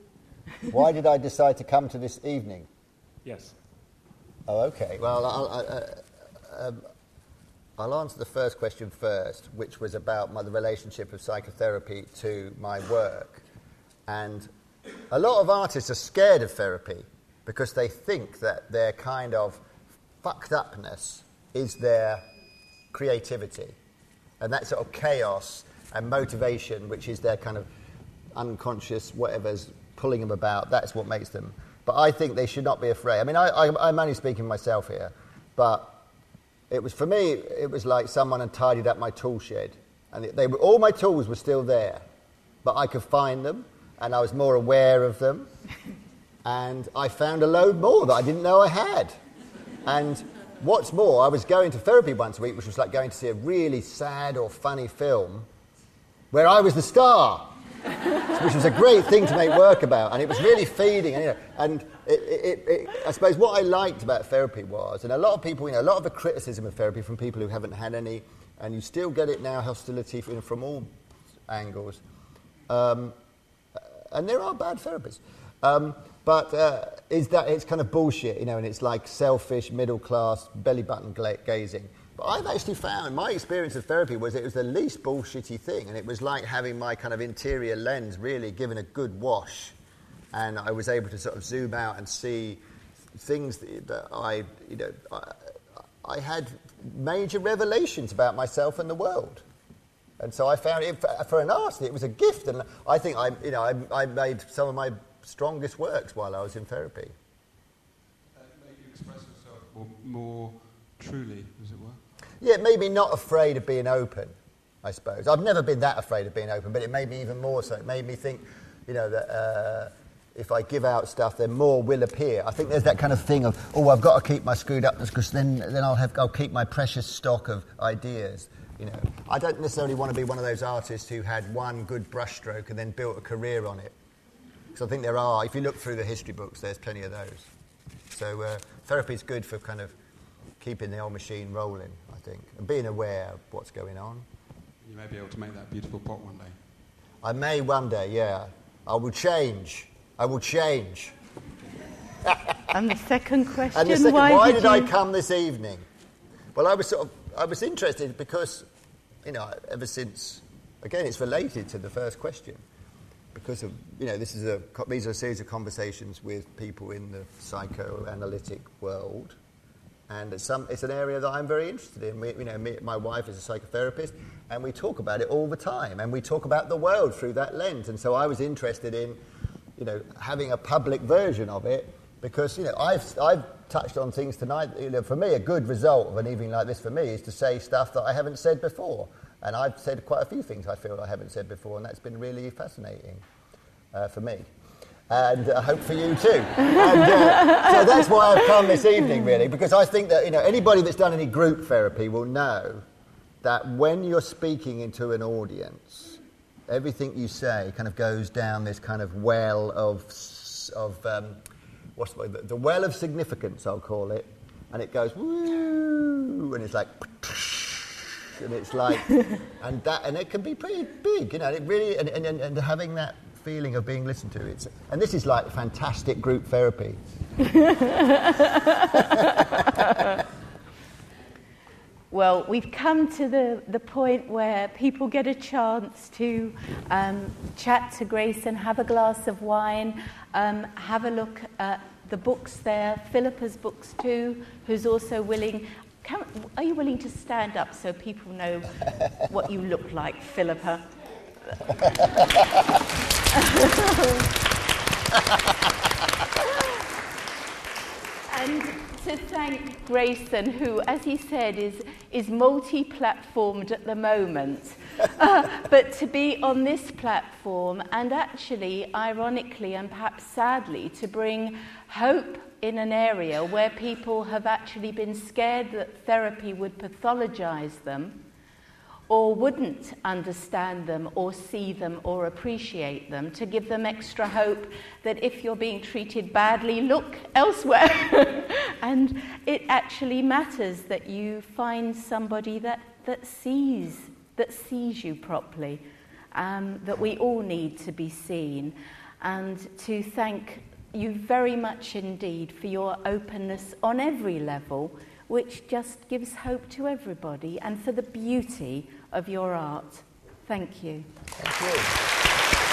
why did I decide to come to this evening? Yes. Oh, okay. Well, I'll, uh, um, I'll answer the first question first, which was about my, the relationship of psychotherapy to my work. And a lot of artists are scared of therapy because they think that they're kind of fucked upness is their creativity. And that sort of chaos and motivation, which is their kind of unconscious whatever's pulling them about, that's what makes them. But I think they should not be afraid. I mean, I, I'm only speaking myself here, but it was for me, it was like someone had tidied up my tool shed. And they were, all my tools were still there, but I could find them, and I was more aware of them. And I found a load more that I didn't know I had. And what's more, I was going to therapy once a week, which was like going to see a really sad or funny film where I was the star, which was a great thing to make work about. And it was really feeding. And, you know, and it, it, it, I suppose what I liked about therapy was, and a lot of people, you know, a lot of the criticism of therapy from people who haven't had any, and you still get it now, hostility from, from all angles. Um, and there are bad therapists. Um, but uh, is that it's kind of bullshit, you know, and it's like selfish, middle class, belly button gazing. But I've actually found my experience of therapy was it was the least bullshitty thing, and it was like having my kind of interior lens really given a good wash, and I was able to sort of zoom out and see things that, I, you know, I, I had major revelations about myself and the world. And so I found it, for an artist, it was a gift. And I think I, you know, I, I made some of my strongest works while I was in therapy. Uh, maybe or more truly, as it were? Yeah, it made me not afraid of being open, I suppose. I've never been that afraid of being open, but it made me even more so. It made me think, you know, that uh, if I give out stuff, then more will appear. I think there's that kind of thing of, oh, I've got to keep my screwed upness because then, then I'll, have, I'll keep my precious stock of ideas. You know, I don't necessarily want to be one of those artists who had one good brushstroke and then built a career on it. Because I think there are, if you look through the history books, there's plenty of those. So uh, therapy is good for kind of keeping the old machine rolling, I think, and being aware of what's going on. You may be able to make that beautiful pot one day. I may one day, yeah. I will change. I will change. and the second question, the second, why, why did, did, I come this evening? Well, I was sort of, I was interested because, you know, ever since, again, it's related to the first question. Because of, you know, this is a, these are a series of conversations with people in the psychoanalytic world and it's, some, it's an area that I'm very interested in. We, you know, me, my wife is a psychotherapist, and we talk about it all the time, and we talk about the world through that lens. And so I was interested in, you know, having a public version of it because you know I've I've touched on things tonight. You know, for me, a good result of an evening like this for me is to say stuff that I haven't said before, and I've said quite a few things I feel I haven't said before, and that's been really fascinating uh, for me and I hope for you too. And, uh, so that's why I've come this evening, really, because I think that you know anybody that's done any group therapy will know that when you're speaking into an audience, everything you say kind of goes down this kind of well of of um, what's the, the well of significance, I'll call it, and it goes woo, and it's like. And it's like, and that, and it can be pretty big, you know. It really, and, and, and having that feeling of being listened to. It's, and this is like fantastic group therapy. well, we've come to the, the point where people get a chance to um, chat to Grayson and have a glass of wine, um, have a look at the books there, Philippa's books too, who's also willing. Can, are you willing to stand up so people know what you look like, Philippa? and to thank Grayson, who, as he said, is, is multi platformed at the moment. Uh, but to be on this platform and actually, ironically and perhaps sadly, to bring hope in an area where people have actually been scared that therapy would pathologize them or wouldn't understand them or see them or appreciate them, to give them extra hope that if you're being treated badly, look elsewhere. and it actually matters that you find somebody that, that sees that sees you properly, um, that we all need to be seen, and to thank you very much indeed for your openness on every level, which just gives hope to everybody, and for the beauty of your art. Thank you. Thank you.